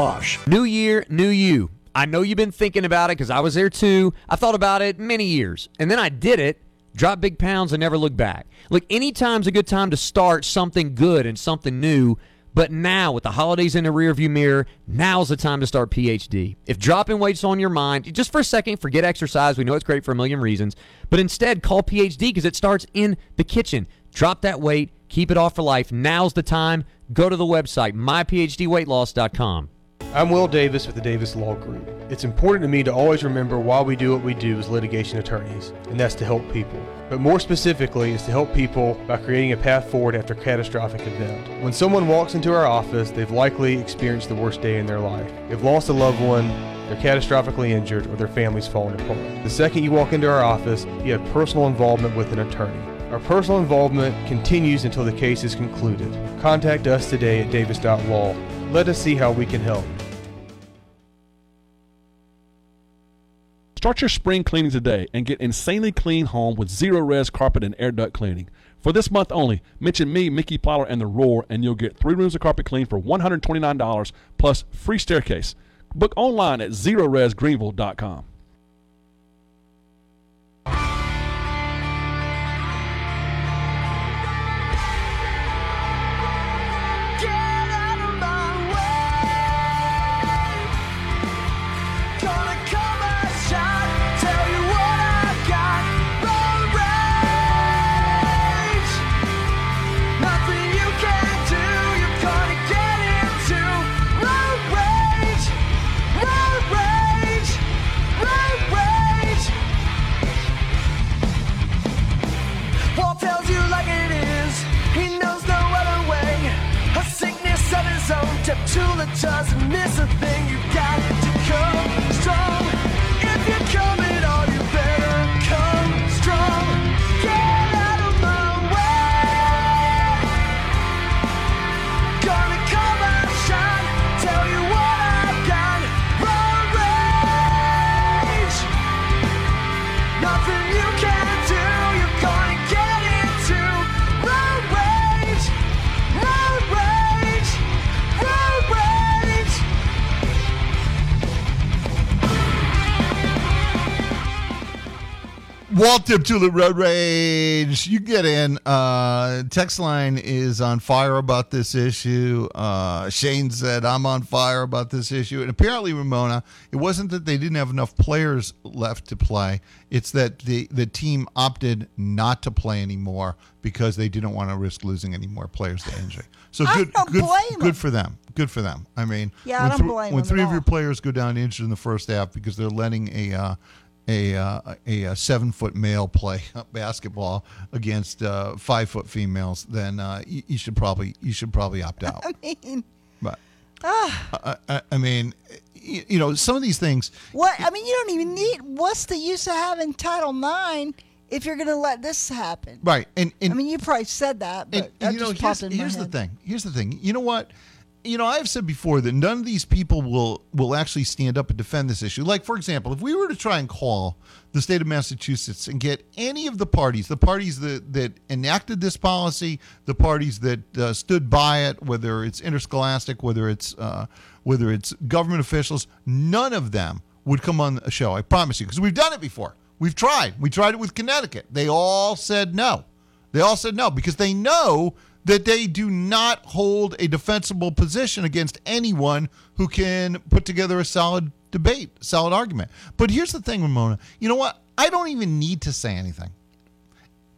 Bosch. New year, new you. I know you've been thinking about it because I was there too. I thought about it many years. And then I did it, dropped big pounds, and never looked back. Look, anytime's a good time to start something good and something new. But now, with the holidays in the rearview mirror, now's the time to start PhD. If dropping weight's on your mind, just for a second, forget exercise. We know it's great for a million reasons. But instead, call PhD because it starts in the kitchen. Drop that weight, keep it off for life. Now's the time. Go to the website, myphdweightloss.com. I'm Will Davis with the Davis Law Group. It's important to me to always remember why we do what we do as litigation attorneys, and that's to help people. But more specifically, is to help people by creating a path forward after a catastrophic event. When someone walks into our office, they've likely experienced the worst day in their life. They've lost a loved one, they're catastrophically injured, or their family's fallen apart. The second you walk into our office, you have personal involvement with an attorney. Our personal involvement continues until the case is concluded. Contact us today at davis.law. Let us see how we can help. Start your spring cleaning today and get insanely clean home with Zerorez carpet and air duct cleaning. For this month only, mention me, Mickey Plyler, and The Roar, and you'll get three rooms of carpet clean for $129 plus free staircase. Book online at zeroresgreenville.com. Deptula doesn't miss a thing. You got to come strong. If you're coming Walt Tip Tulip Road Rage. You get in. Uh, text line is on fire about this issue. Uh, Shane said, I'm on fire about this issue. And apparently, Ramona, it wasn't that they didn't have enough players left to play, it's that the, the team opted not to play anymore because they didn't want to risk losing any more players to injury. So I good, don't good, good for them. Good for them. I mean, Yeah, I when don't thr- blame when three of your players go down injured in the first half because they're letting a uh, a, uh, a a seven foot male play basketball against uh, five foot females, then uh, you, you should probably you should probably opt out. I mean, But ah, I, I, mean, you, you know, some of these things. what? I mean, you don't even need. What's the use of having Title IX if you're going to let this happen? Right, and, and I mean, you probably said that, but and, that you know, here's, here's the thing. Here's the thing. You know what? You know, I've said before that none of these people will will actually stand up and defend this issue. Like, for example, if we were to try and call the state of Massachusetts and get any of the parties, the parties that that enacted this policy, the parties that uh, stood by it, whether it's interscholastic, whether it's uh, whether it's government officials, none of them would come on a show. I promise you, because we've done it before. We've tried. We tried it with Connecticut. They all said no. They all said no because they know that they do not hold a defensible position against anyone who can put together a solid debate, solid argument. But here's the thing, Ramona. You know what? I don't even need to say anything.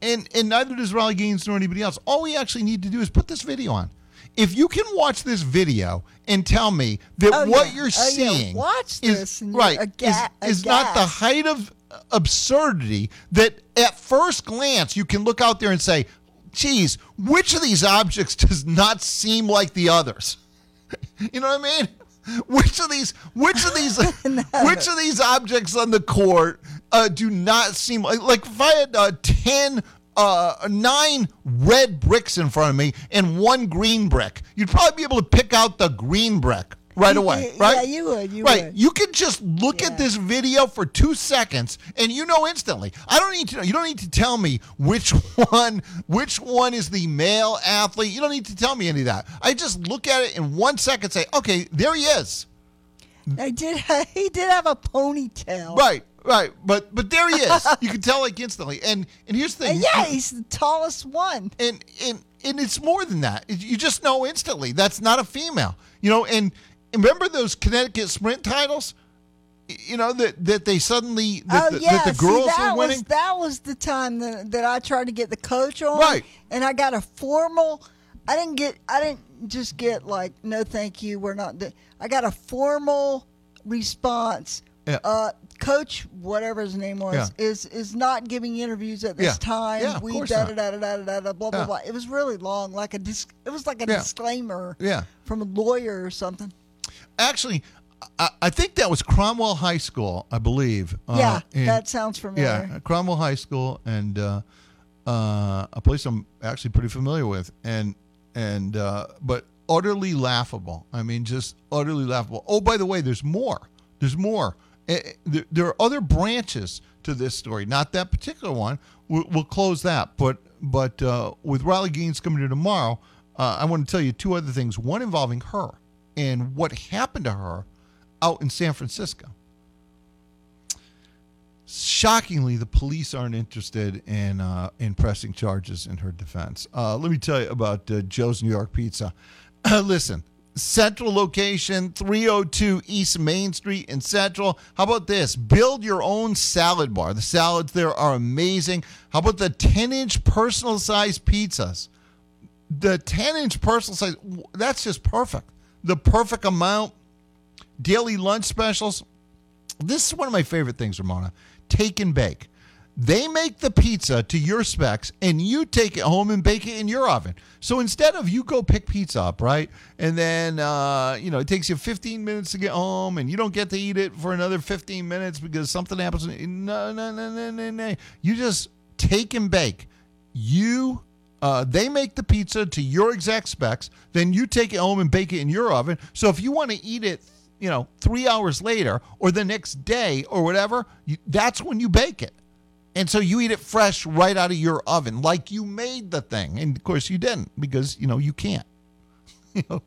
And and neither does Riley Gaines nor anybody else. All we actually need to do is put this video on. If you can watch this video and tell me that Oh, what yeah. you're Oh, yeah. seeing Watch is this right aga- is, is not the height of absurdity that at first glance you can look out there and say, geez, which of these objects does not seem like the others? you know what I mean? Which of these, which of these, which of these objects on the court uh, do not seem like, like if I had uh, ten, uh, nine red bricks in front of me and one green brick, you'd probably be able to pick out the green brick right away, Yeah, right? you would, you right. would. You can just look at this video for two seconds and you know instantly. I don't need to know. You don't need to tell me which one, which one is the male athlete. You don't need to tell me any of that. I just look at it in one second, say, okay, there he is. I did. He did have a ponytail. Right, right. But but there he is. you can tell like instantly. And and here's the thing. And yeah, he's the tallest one. and and and it's more than that. You just know instantly that's not a female. You know, and remember those Connecticut sprint titles? You know that that they suddenly that, oh the, yeah, that the girls See, that were winning. was that was the time that, that I tried to get the coach on, Right. And I got a formal. I didn't get. I didn't just get like, no, thank you, we're not. Do-. I got a formal response. Yeah. Uh, coach, whatever his name was, Yeah. is is not giving interviews at this Yeah. time. Yeah, of we course da da da da da da da blah blah blah. It was really long, like a dis- It was like a disclaimer. Yeah. From a lawyer or something. Actually, I, I think that was Cromwell High School, I believe. uh, yeah, in- that sounds familiar. Yeah, Cromwell High School, and uh, uh, a place I'm actually pretty familiar with, and and uh, but utterly laughable. I mean, just utterly laughable. Oh, by the way, there's more. There's more. Eh, eh, There, are other branches to this story. Not that particular one. We'll, we'll close that. But but uh, with Riley Gaines coming to tomorrow, uh, I want to tell you two other things. One involving her and what happened to her out in San Francisco shockingly, the police aren't interested in uh, in pressing charges in her defense. Uh, let me tell you about uh, Joe's New York Pizza. Listen, central location, 302 East Main Street in Central. How about this? Build your own salad bar. The salads there are amazing. How about the 10 inch personal size pizzas? The 10 inch personal size, that's just perfect. The perfect amount. Daily lunch specials. This is one of my favorite things, Ramona. Take and bake. They make the pizza to your specs and you take it home and bake it in your oven. So instead of you go pick pizza up, right? And then, uh, you know, it takes you 15 minutes to get home and you don't get to eat it for another 15 minutes because something happens. No, no, no, no, no, no. You just take and bake. You uh, they make the pizza to your exact specs. Then you take it home and bake it in your oven. So if you want to eat it, you know, three hours later or the next day or whatever, you, that's when you bake it. And so you eat it fresh right out of your oven, like you made the thing. And of course, you didn't because you know you can't. You know,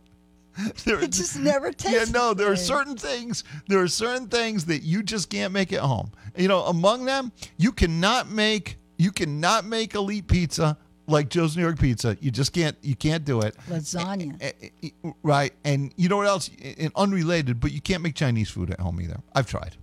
there- It just never tastes. yeah, no, there are certain things. There are certain things that you just can't make at home. You know, among them, you cannot make you cannot make elite pizza like Joe's New York Pizza. You just can't. You can't do it. lasagna. Right, and you know what else? And unrelated, but you can't make Chinese food at home either. I've tried.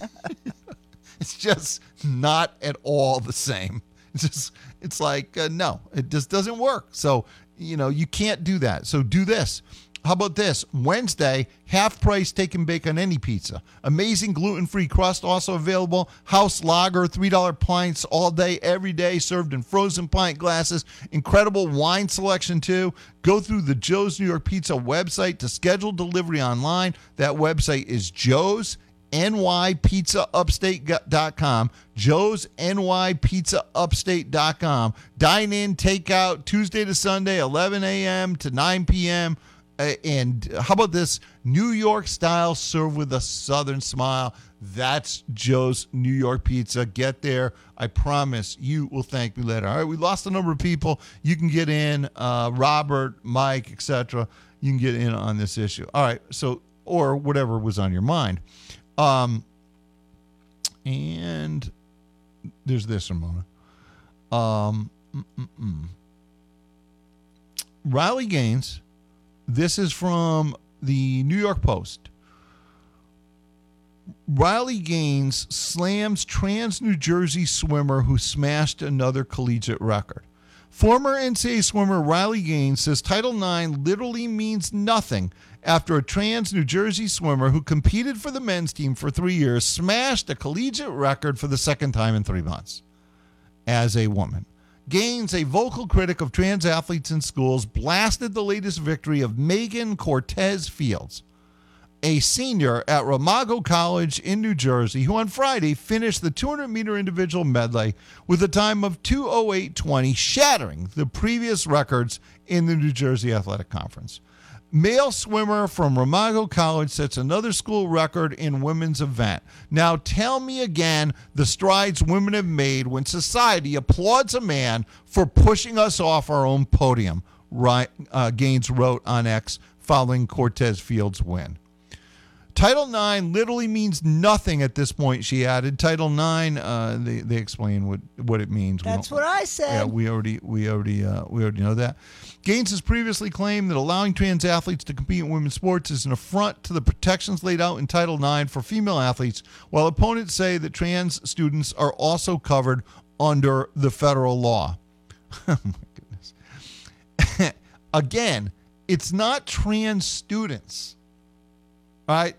it's just not at all the same. It's just, it's like uh, no, it just doesn't work. So you know you can't do that. So do this. How about this? Wednesday, half price take and bake on any pizza. Amazing gluten free crust also available. House lager, $3 pints all day, every day, served in frozen pint glasses. Incredible wine selection, too. Go through the Joe's New York Pizza website to schedule delivery online. That website is Joe's nypizzaupstate.com joe's nypizzaupstate.com dine in take out tuesday to sunday 11 a.m to 9 p.m and how about this new york style served with a southern smile? That's joe's new york pizza. Get there. I promise you will thank me later. All right we lost a number of people. You can get in uh, robert mike etc you can get in on this issue. All right so or whatever was on your mind. Um, and there's this, Ramona. Um. Riley Gaines. This is from the New York Post. Riley Gaines slams trans New Jersey swimmer who smashed another collegiate record. Former NCAA swimmer Riley Gaines says Title IX literally means nothing after a trans New Jersey swimmer who competed for the men's team for three years smashed a collegiate record for the second time in three months as a woman. Gaines, a vocal critic of trans athletes in schools, blasted the latest victory of Megan Cortez Fields, a senior at Ramapo College in New Jersey, who on Friday finished the 200 meter individual medley with a time of 208.20, shattering the previous records in the New Jersey Athletic Conference. Male swimmer from Ramapo College sets another school record in women's event. Now, tell me again the strides women have made when society applauds a man for pushing us off our own podium, right, uh, Gaines wrote on X following Cortez Field's win. Title IX literally means nothing at this point. She added. Title IX, uh, they they explain what what it means. That's what I said. Yeah, we already we already uh, we already know that. Gaines has previously claimed that allowing trans athletes to compete in women's sports is an affront to the protections laid out in Title IX for female athletes, while opponents say that trans students are also covered under the federal law. oh my goodness. Again, it's not trans students. Right?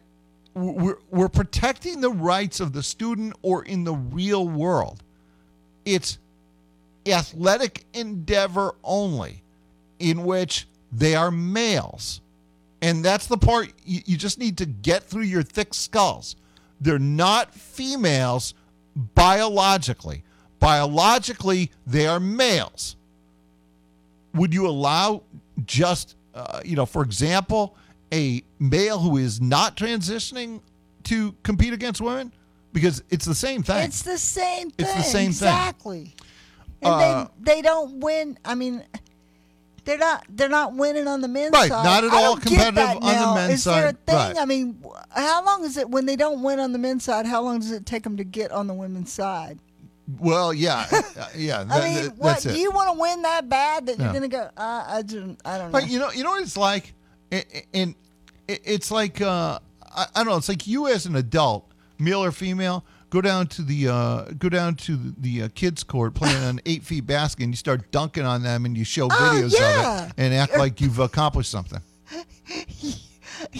We're, we're protecting the rights of the student or in the real world. It's athletic endeavor only, in which they are males. And that's the part you, you just need to get through your thick skulls. They're not females biologically. Biologically, they are males. Would you allow just, uh, you know, for example, a male who is not transitioning to compete against women? Because it's the same thing. It's the same thing. It's the same thing. exactly. And Uh, they they don't win. I mean, they're not they're not winning on the men's Right, side. not at all competitive on the men's is there side. a thing? Right. I mean, how long is it when they don't win on the men's side? How long does it take them to get on the women's side? well, yeah, uh, yeah. I that- mean, that- what do you want to win that bad that Yeah. you're going to go? Uh, I don't. I don't know. But you know, you know what it's like, I- I- and it's like uh, I, don't know. It's like you as an adult, male or female, go down to the uh, go down to the, uh, kids' court playing an eight feet basket, and you start dunking on them, and you show Oh, videos of it, and act like you've accomplished something.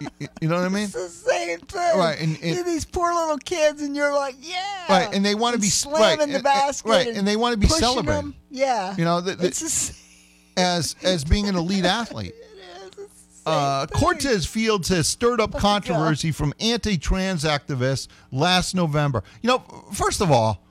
you, you know what I mean? it's the same thing. Right, and- and- these poor little kids, and you're like, yeah, Right, and they wanna be- slamming right, the and- and- basket, right, and they wanna be pushing celebrated. them. Yeah, You know, the- the- it's the same. As as being an elite athlete. It is. It's the same Uh. Cortez Fields has stirred up controversy from anti-trans activists last November. You know, first of all,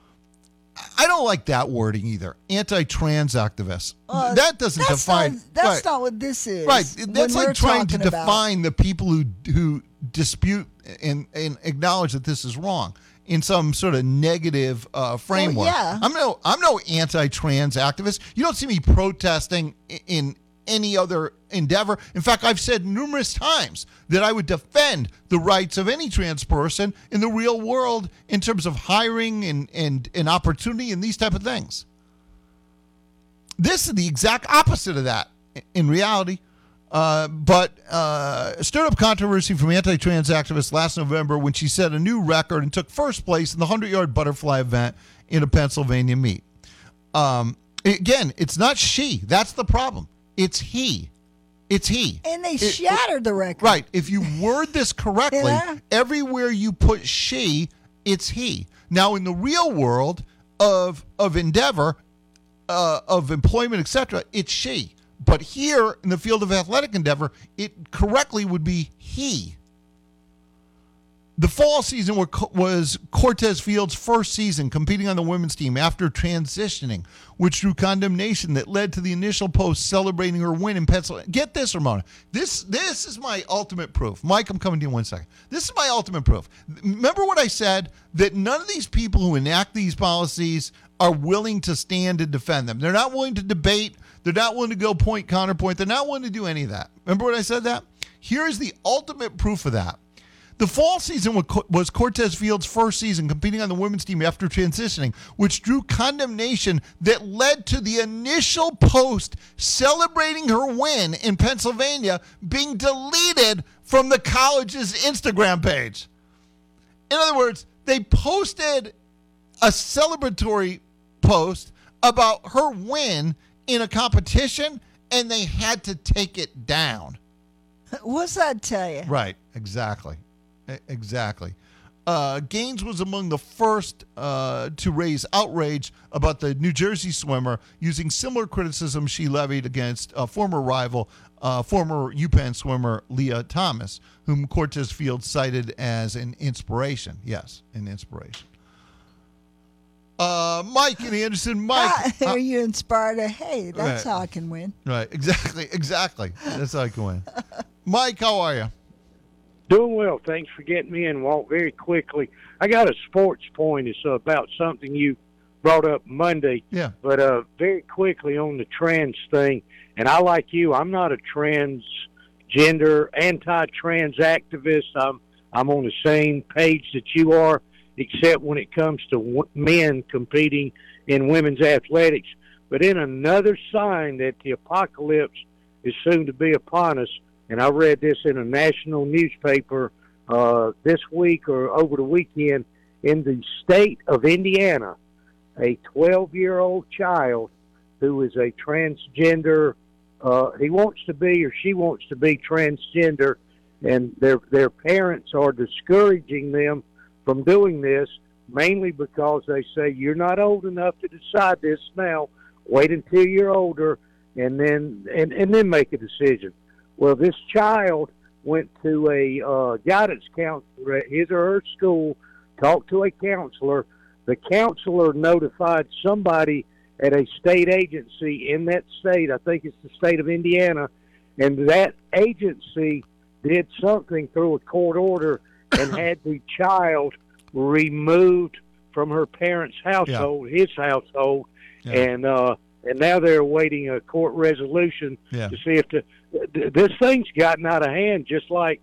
I don't like that wording either. Anti-trans activists. Uh, that doesn't that's define. Not, that's right, not what this is. right. That's like trying to talking about- define the people who who dispute and and acknowledge that this is wrong in some sort of negative uh, framework. yeah. I'm no I'm no anti-trans activist. You don't see me protesting in any other endeavor. In fact, I've said numerous times that I would defend the rights of any trans person in the real world in terms of hiring and and, and opportunity and these type of things. This is the exact opposite of that in reality. Uh, but uh, stirred up controversy from anti-trans activists last November when she set a new record and took first place in the 100-yard butterfly event in a Pennsylvania meet. Um, again, it's not she. That's the problem. It's he. It's he. and they It- shattered the record. Right. If you word this correctly, Yeah. everywhere you put she, it's he. Now, in the real world of of endeavor, uh, of employment, etc., it's she. But here in the field of athletic endeavor, it correctly would be he. The fall season was Cortez Fields' first season competing on the women's team after transitioning, which drew condemnation that led to the initial post celebrating her win in Pennsylvania. Get this, Ramona. This this is my ultimate proof. Mike, I'm coming to you in one second. This is my ultimate proof. Remember what I said that none of these people who enact these policies are willing to stand and defend them. They're not willing to debate. They're not willing to go point counterpoint. They're not willing to do any of that. Remember what I said that? Here's the ultimate proof of that. The fall season was Cortez Fields' first season competing on the women's team after transitioning, which drew condemnation that led to the initial post celebrating her win in Pennsylvania being deleted from the college's Instagram page. In other words, they posted a celebratory post about her win in a competition and they had to take it down. What's that tell you? Right, exactly. Exactly. Uh, Gaines was among the first uh, to raise outrage about the New Jersey swimmer using similar criticism she levied against a former rival, uh, former UPenn swimmer Lia Thomas, whom Cortez Field cited as an inspiration. Yes, an inspiration. Uh, Mike and Anderson, Mike. Are you inspired? To, hey, that's Right. how I can win. right, exactly, exactly. That's how I can win. Mike, how are you? Doing well. Thanks for getting me in, Walt. Very quickly, I got a sports point. It's about something you brought up Monday, Yeah. but uh, very quickly on the trans thing. And I like you. I'm not a transgender transgender, anti-trans activist. I'm I'm on the same page that you are, except when it comes to men competing in women's athletics. But in another sign that the apocalypse is soon to be upon us, and I read this in a national newspaper uh, this week or over the weekend in the state of Indiana, a 12 year old child who is a transgender, uh, he wants to be or she wants to be transgender, and their, their parents are discouraging them from doing this mainly because they say you're not old enough to decide this now. Wait until you're older and then and, and then make a decision. Well, this child went to a uh, guidance counselor at his or her school, talked to a counselor. The counselor notified somebody at a state agency in that state. I think it's the state of Indiana, and that agency did something through a court order and had the child removed from her parents' household, his household, Yeah. and uh, and now they're awaiting a court resolution Yeah. to see if the th- this thing's gotten out of hand, just like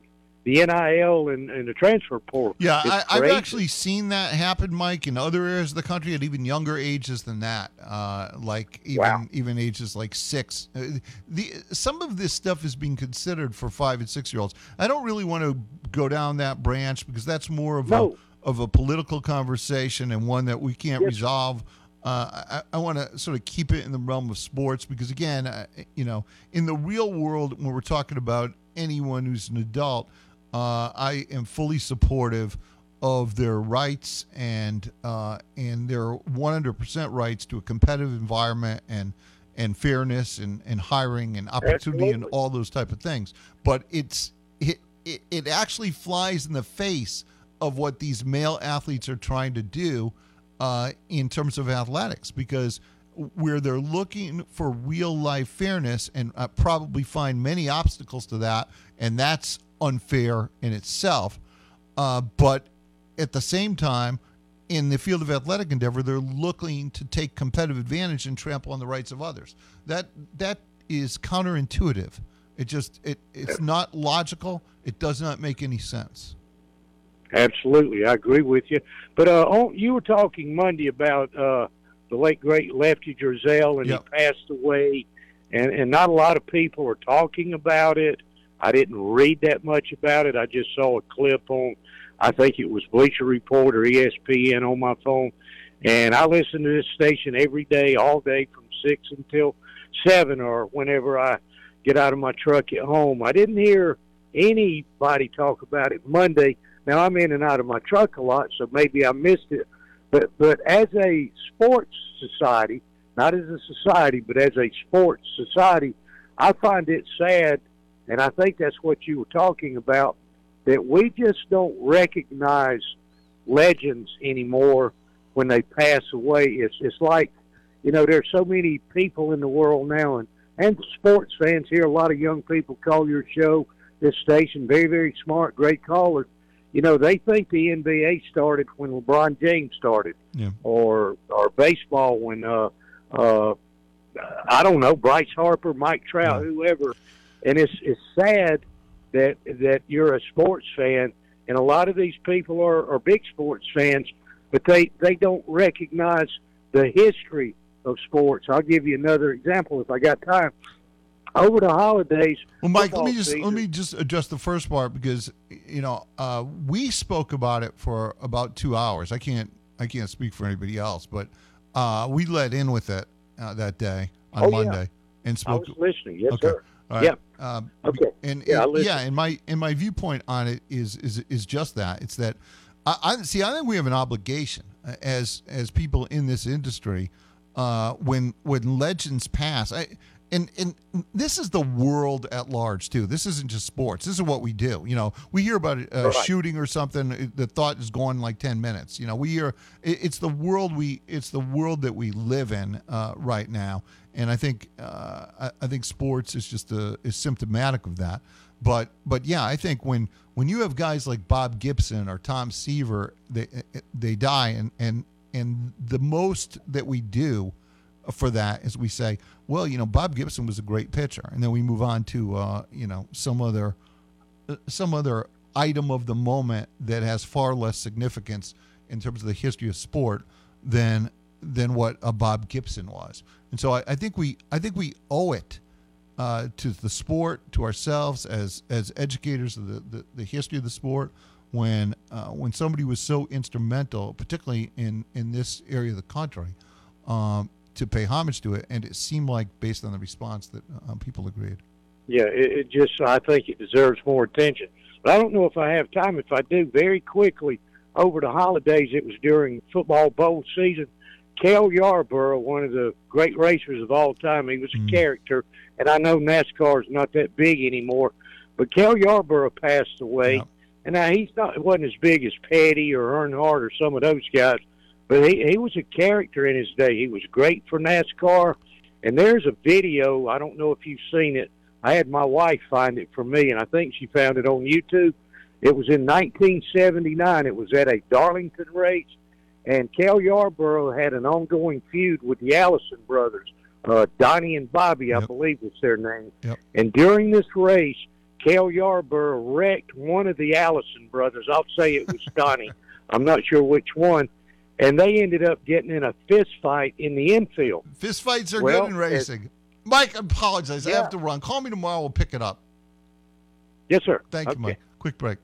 the NIL and, and the transfer portal. Yeah, It's I, I've actually seen that happen, Mike, in other areas of the country at even younger ages than that. Uh, like even Wow. even ages like six. Uh, the some of this stuff is being considered for five and six year olds. I don't really want to go down that branch because that's more of No. a of a political conversation and one that we can't Yes. resolve. Uh, I, I want to sort of keep it in the realm of sports because, again, uh, you know, in the real world, when we're talking about anyone who's an adult, uh, I am fully supportive of their rights and uh, and their 100% rights to a competitive environment and and fairness and, and hiring and opportunity and all those type of things. But it's it, it it actually flies in the face of what these male athletes are trying to do uh, in terms of athletics because where they're looking for real life fairness and uh, probably find many obstacles to that, and that's unfair in itself. Uh, but at the same time, in the field of athletic endeavor, they're looking to take competitive advantage and trample on the rights of others. That that is counterintuitive. It just it it's not logical. It does not make any sense. Absolutely, I agree with you. But uh, on, you were talking Monday about uh, the late great Lefty Driesell, and Yep. he passed away, and and not a lot of people are talking about it. I didn't read that much about it. I just saw a clip on, I think it was Bleacher Report or ESPN on my phone, and I listen to this station every day, all day from six until seven, or whenever I get out of my truck at home. I didn't hear anybody talk about it Monday. Now I'm in and out of my truck a lot, so maybe I missed it. But but as a sports society, not as a society, but as a sports society, I find it sad, and I think that's what you were talking about, that we just don't recognize legends anymore when they pass away. It's it's like, you know, there's so many people in the world now, and and sports fans here. A lot of young people call your show, this station, very very smart, great callers. You know, they think the NBA started when LeBron James started, Yeah. or or baseball when uh uh I don't know Bryce Harper, Mike Trout, whoever. And it's it's sad that that you're a sports fan, and a lot of these people are, are big sports fans, but they they don't recognize the history of sports. I'll give you another example if I got time. Over the holidays, Well, Mike, let me just season- let me just address the first part because you know uh, we spoke about it for about two hours. I can't I can't speak for anybody else, but uh, we let in with it uh, that day on Oh, yeah. Monday and I was listening. Yes, okay. sir. Right. Yep. Um, Okay. And, Yeah, and- yeah, and my and my viewpoint on it is is is just that. It's that I, I see. I think we have an obligation uh, as as people in this industry uh, when when legends pass. I, and and this is the world at large too. This isn't just sports. This is what we do. You know, we hear about a Right. shooting or something. The thought is gone in like ten minutes. You know, we hear it, it's the world we it's the world that we live in uh, right now. And I think uh, I, I think sports is just a, is symptomatic of that. But but yeah, I think when when you have guys like Bob Gibson or Tom Seaver, they they die, and and and the most that we do for that is we say, well, you know, Bob Gibson was a great pitcher, and then we move on to uh, you know some other uh, some other item of the moment that has far less significance in terms of the history of sport than than what a Bob Gibson was. And so I, I think we I think we owe it uh, to the sport, to ourselves as as educators of the, the, the history of the sport, when uh, when somebody was so instrumental, particularly in in this area of the country, um, to pay homage to it, and it seemed like based on the response that uh, people agreed. Yeah, it, it just I think it deserves more attention. But I don't know if I have time. If I do, very quickly over the holidays, it was during football bowl season. Cale Yarborough, one of the great racers of all time, he was a Mm. character, and I know NASCAR is not that big anymore. But Cale Yarborough passed away, Yeah. and now he's not it wasn't as big as Petty or Earnhardt or some of those guys, but he he was a character in his day. He was great for NASCAR, and there's a video. I don't know if you've seen it. I had my wife find it for me, and I think she found it on YouTube. It was in 1979. It was at a Darlington race, and Cal Yarborough had an ongoing feud with the Allison brothers, uh, Donnie and Bobby, I Yep. believe was their name. Yep. And during this race, Cal Yarborough wrecked one of the Allison brothers. I'll say it was Donnie. I'm not sure which one. And they ended up getting in a fist fight in the infield. Fist fights are Well, good in racing. Mike, I apologize. I have to run. Call me tomorrow. We'll pick it up. Yes, sir. Thank Okay. you, Mike. Quick break.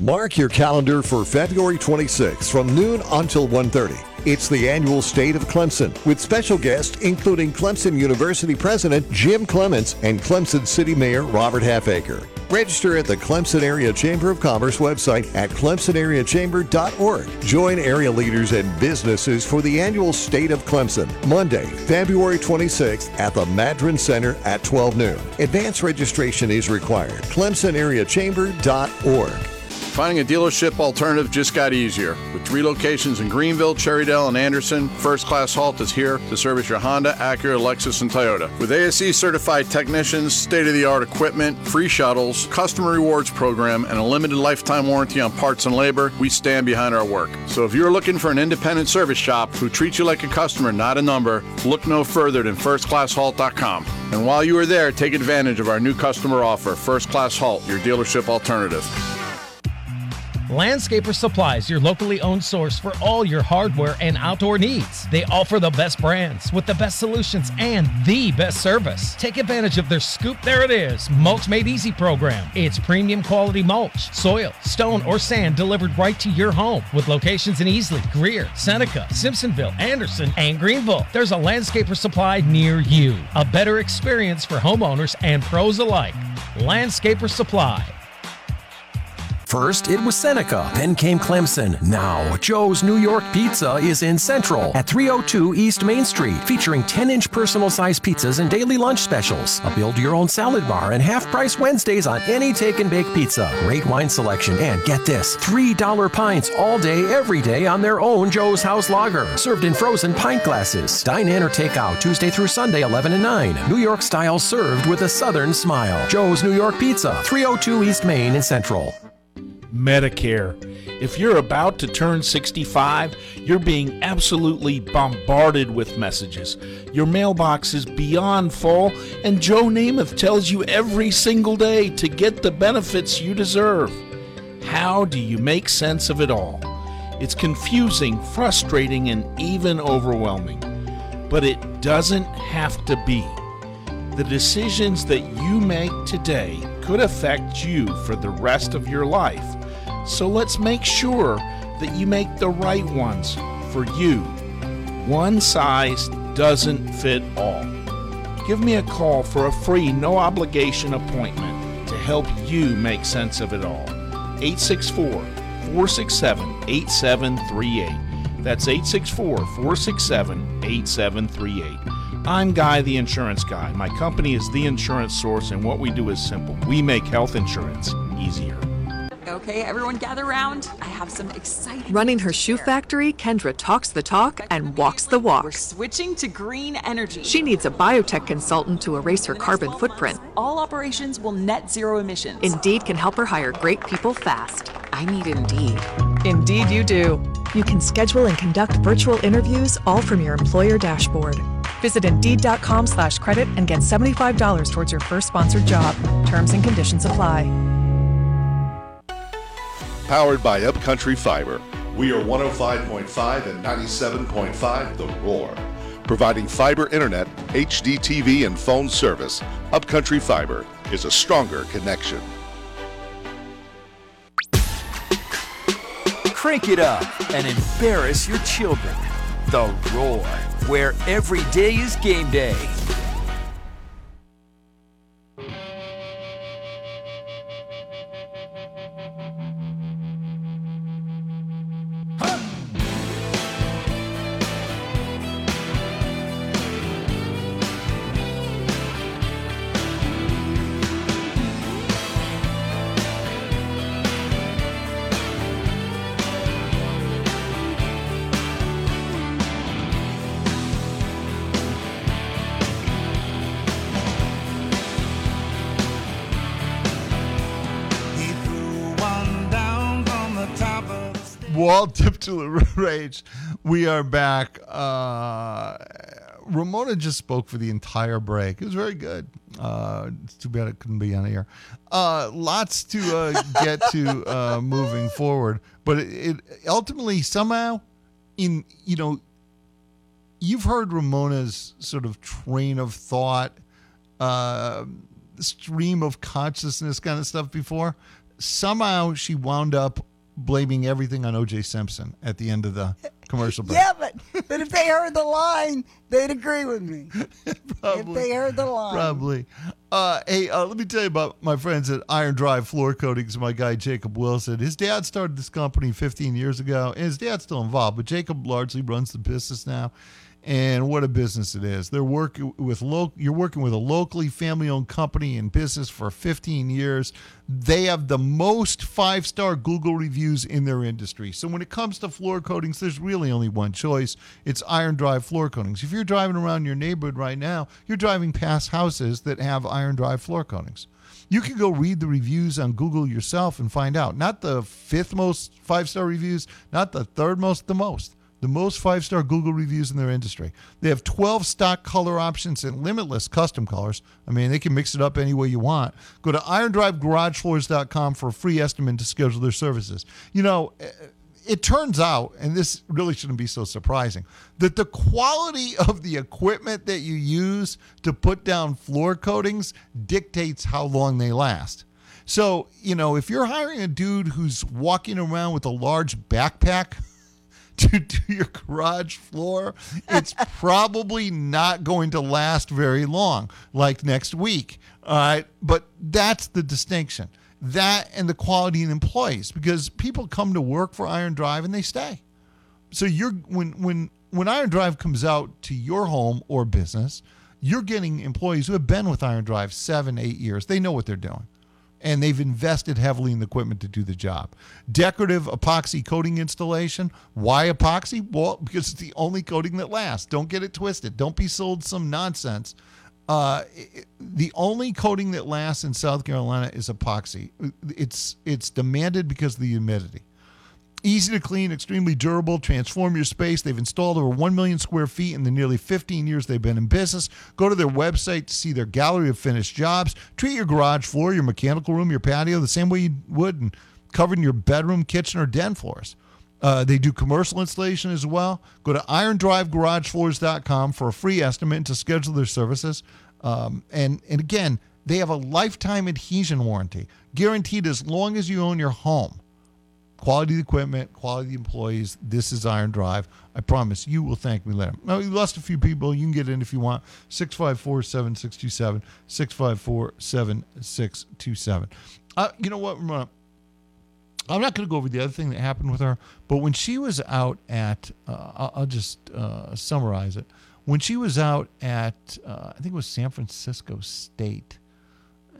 Mark your calendar for February 26th from noon until 1:30. It's the annual State of Clemson with special guests including Clemson University President Jim Clements and Clemson City Mayor Robert Halfacre. Register at the Clemson Area Chamber of Commerce website at clemsonareachamber.org. Join area leaders and businesses for the annual State of Clemson, Monday, February 26th at the Madren Center at 12 noon. Advance registration is required. clemsonareachamber.org. Finding a dealership alternative just got easier. With three locations in Greenville, Cherrydale, and Anderson, First Class Halt is here to service your Honda, Acura, Lexus, and Toyota. With ASE certified technicians, state of the art equipment, free shuttles, customer rewards program, and a limited lifetime warranty on parts and labor, we stand behind our work. So if you're looking for an independent service shop who treats you like a customer, not a number, look no further than firstclasshalt.com. And while you are there, take advantage of our new customer offer, First Class Halt, your dealership alternative. Landscaper Supplies, your locally owned source for all your hardware and outdoor needs. They offer the best brands with the best solutions and the best service. Take advantage of their Scoop There It Is Mulch Made Easy program. It's premium quality mulch, soil, stone, or sand delivered right to your home with locations in Easley, Greer, Seneca, Simpsonville, Anderson, and Greenville. There's a landscaper supply near you. A better experience for homeowners and pros alike. Landscaper Supply. First, it was Seneca, then came Clemson. Now, Joe's New York Pizza is in Central at 302 East Main Street, featuring 10 inch personal sized pizzas and daily lunch specials. A build your own salad bar and half price Wednesdays on any take and bake pizza. Great wine selection, and get this $3 pints all day, every day on their own Joe's House Lager, served in frozen pint glasses. Dine in or take out Tuesday through Sunday, 11 and 9. New York style served with a southern smile. Joe's New York Pizza, 302 East Main in Central. Medicare. If you're about to turn 65, you're being absolutely bombarded with messages. Your mailbox is beyond full, and Joe Namath tells you every single day to get the benefits you deserve. How do you make sense of it all? It's confusing, frustrating, and even overwhelming. But it doesn't have to be. The decisions that you make today could affect you for the rest of your life. So let's make sure that you make the right ones for you. One size doesn't fit all. Give me a call for a free, no obligation appointment to help you make sense of it all. 864 467 8738. That's 864 467 8738. I'm Guy, the insurance guy. My company is The Insurance Source, and what we do is simple we make health insurance easier. Okay, everyone gather around. I have some exciting. Running her shoe factory, Kendra talks the talk and walks the walk. We're switching to green energy. She needs a biotech consultant to erase her In the next carbon footprint. months, all operations will net zero emissions. Indeed can help her hire great people fast. I need Indeed. Indeed, you do. You can schedule and conduct virtual interviews all from your employer dashboard. Visit Indeed.com slash credit and get $75 towards your first sponsored job. Terms and conditions apply. Powered by Upcountry Fiber. We are 105.5 and 97.5 The Roar. Providing fiber internet, HD TV, and phone service, Upcountry Fiber is a stronger connection. Crank it up and embarrass your children. The Roar, where every day is game day. Walt the rage. We are back. Uh, Ramona just spoke for the entire break. It was very good. Uh, it's too bad it couldn't be on air. Uh, lots to uh, get to uh, moving forward, but it, it ultimately somehow, in you know, you've heard Ramona's sort of train of thought, uh, stream of consciousness kind of stuff before. Somehow she wound up blaming everything on O.J. Simpson at the end of the commercial break. Yeah, but but if they heard the line, they'd agree with me. if they heard the line, Probably. Uh, hey, uh, let me tell you about my friends at Iron Drive Floor Coatings. My guy Jacob Wilson. His dad started this company 15 years ago, and his dad's still involved, but Jacob largely runs the business now. And what a business it is! They're working with lo- You're working with a locally family-owned company in business for 15 years. They have the most five-star Google reviews in their industry. So when it comes to floor coatings, there's really only one choice. It's Iron Drive Floor Coatings. If you're driving around your neighborhood right now, you're driving past houses that have Iron Drive Floor Coatings. You can go read the reviews on Google yourself and find out. Not the fifth most five star reviews, not the third most, the most. The most five star Google reviews in their industry. They have 12 stock color options and limitless custom colors. I mean, they can mix it up any way you want. Go to irondrivegaragebfloors.com for a free estimate to schedule their services. You know, eh, it turns out, and this really shouldn't be so surprising, that the quality of the equipment that you use to put down floor coatings dictates how long they last. So, you know, if you're hiring a dude who's walking around with a large backpack to do your garage floor, it's probably not going to last very long, like next week. All right. But that's the distinction. That and the quality of employees, because people come to work for Iron Drive and they stay. So you're when when when Iron Drive comes out to your home or business, you're getting employees who have been with Iron Drive seven, eight years. They know what they're doing and they've invested heavily in the equipment to do the job. Decorative epoxy coating installation. Why epoxy? Well, because it's the only coating that lasts. Don't get it twisted. Don't be sold some nonsense. Uh, the only coating that lasts in South Carolina is epoxy. It's it's demanded because of the humidity. Easy to clean, extremely durable, transform your space. They've installed over 1 million square feet in the nearly 15 years they've been in business. Go to their website to see their gallery of finished jobs. Treat your garage floor, your mechanical room, your patio the same way you would and covering your bedroom, kitchen, or den floors. Uh, they do commercial installation as well. Go to irondrivegaragefloors.com for a free estimate to schedule their services. Um, and, and again, they have a lifetime adhesion warranty, guaranteed as long as you own your home quality equipment, quality employees. This is Iron Drive. I promise you will thank me later. Now, you lost a few people. You can get in if you want. 654 7627. 654 7627. Uh, You know what? I'm not going to go over the other thing that happened with her, but when she was out at, uh, I'll, I'll just uh, summarize it. When she was out at, uh, I think it was San Francisco State,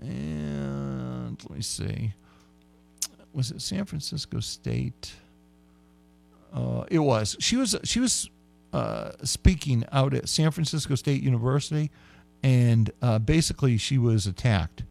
and let me see was it San Francisco State? Uh, it was. She was she was uh, speaking out at San Francisco State University, and uh, basically she was attacked.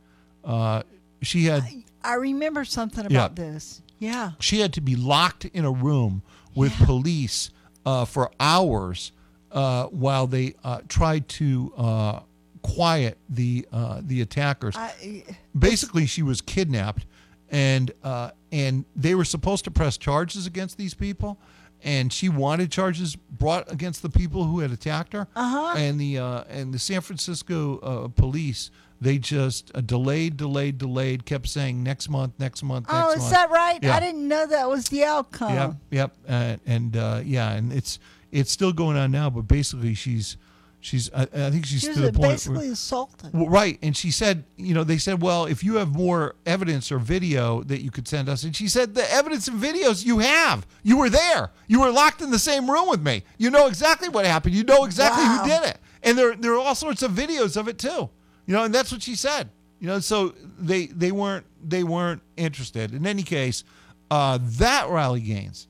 Uh, she had I remember something Yeah. about this. Yeah. she had to be locked in a room with police uh, for hours uh, while they uh, tried to uh, quiet the uh, the attackers. I, Basically, she was kidnapped, and uh, and they were supposed to press charges against these people, and she wanted charges brought against the people who had attacked her. Uh-huh. And the uh, and the San Francisco uh, police they just uh, delayed, delayed, delayed, kept saying next month, next month, next month. oh, month. is that right? Yeah. I didn't know that was the outcome. Yep, yep, uh, and uh, yeah, and it's it's still going on now. But basically, she's she's I, I think she's She to the point. basically where- assaulted. well, right, and she said, you know, they said, well, if you have more evidence or video that you could send us, and she said, the evidence and videos you have, you were there, you were locked in the same room with me, you know exactly what happened, you know exactly Wow. who did it, and there there are all sorts of videos of it too, you know, and that's what she said, you know, so they they weren't they weren't interested. In any case, uh, that Riley Gaines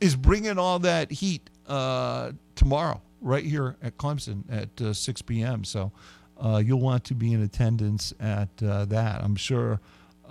is bringing all that heat uh, tomorrow, right here at Clemson at uh, 6 p.m. So uh, you'll want to be in attendance at uh, that. I'm sure.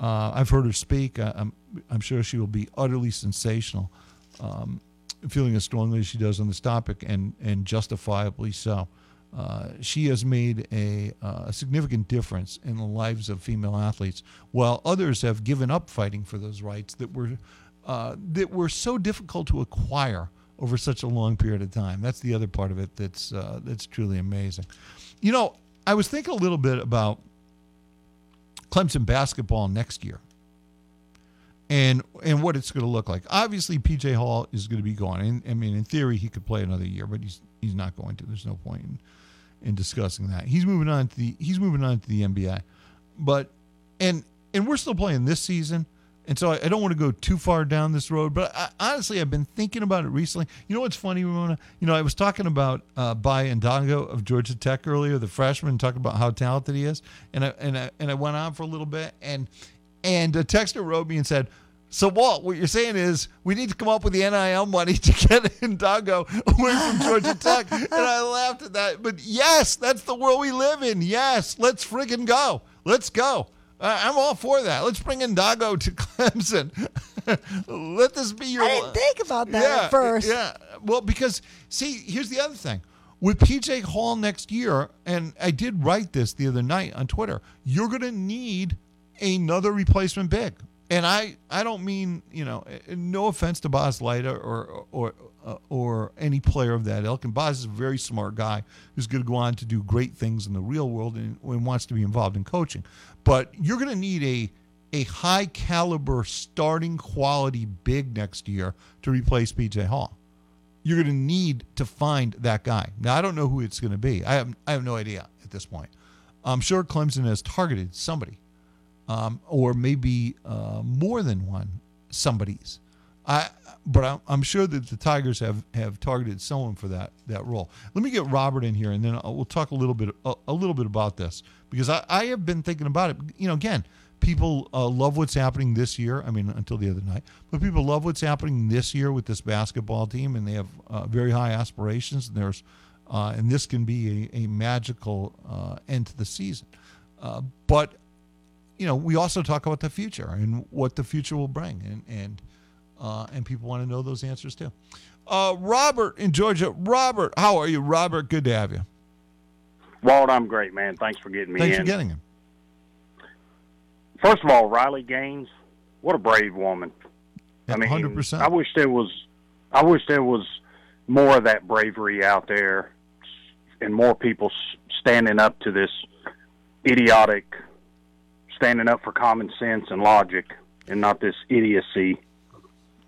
I've heard her speak. I, I'm I'm sure she will be utterly sensational, um, feeling as strongly as she does on this topic, and and justifiably so. Uh, she has made a, uh, a significant difference in the lives of female athletes, while others have given up fighting for those rights that were uh, that were so difficult to acquire over such a long period of time. That's the other part of it that's uh, that's truly amazing. You know, I was thinking a little bit about Clemson basketball next year. And and what it's going to look like. Obviously, PJ Hall is going to be gone. And, I mean, in theory, he could play another year, but he's he's not going to. There's no point in, in discussing that. He's moving on to the he's moving on to the NBA. But and and we're still playing this season. And so I, I don't want to go too far down this road, but I, honestly, I've been thinking about it recently. You know what's funny, Ramona? You know, I was talking about uh, Baye Ndongo of Georgia Tech earlier, the freshman, talking about how talented he is, and I and I and I went on for a little bit, and and a texter wrote me and said, "So Walt, what you're saying is we need to come up with the NIL money to get Ndongo away from Georgia Tech," and I laughed at that. But yes, that's the world we live in. Yes, let's friggin' go. Let's go. Uh, I'm all for that. Let's bring Ndago to Clemson. Let this be your. I didn't think about that yeah, at first. Yeah. Well, because see, here's the other thing. With PJ Hall next year, and I did write this the other night on Twitter, you're going to need another replacement big. And I, I don't mean, you know, no offense to Bas Leyte or or uh, or any player of that ilk. And Bas is a very smart guy who's going to go on to do great things in the real world and, and wants to be involved in coaching. But you're going to need a a high caliber starting quality big next year to replace PJ Hall. You're going to need to find that guy. Now I don't know who it's going to be. I have I have no idea at this point. I'm sure Clemson has targeted somebody, um, or maybe uh, more than one somebody's. I but I'm, I'm sure that the Tigers have, have targeted someone for that that role. Let me get Robert in here, and then I'll, we'll talk a little bit a, a little bit about this because I, I have been thinking about it. You know, again, people uh, love what's happening this year. I mean, until the other night, but people love what's happening this year with this basketball team, and they have uh, very high aspirations. And there's uh, and this can be a, a magical uh, end to the season. Uh, but you know, we also talk about the future and what the future will bring, and and uh, and people want to know those answers too. Uh, Robert in Georgia. Robert, how are you? Robert, good to have you. Walt, I'm great, man. Thanks for getting me Thanks in. for getting him. First of all, Riley Gaines, what a brave woman. I mean, 100%. I wish there was, I wish there was more of that bravery out there, and more people standing up to this idiotic, standing up for common sense and logic, and not this idiocy.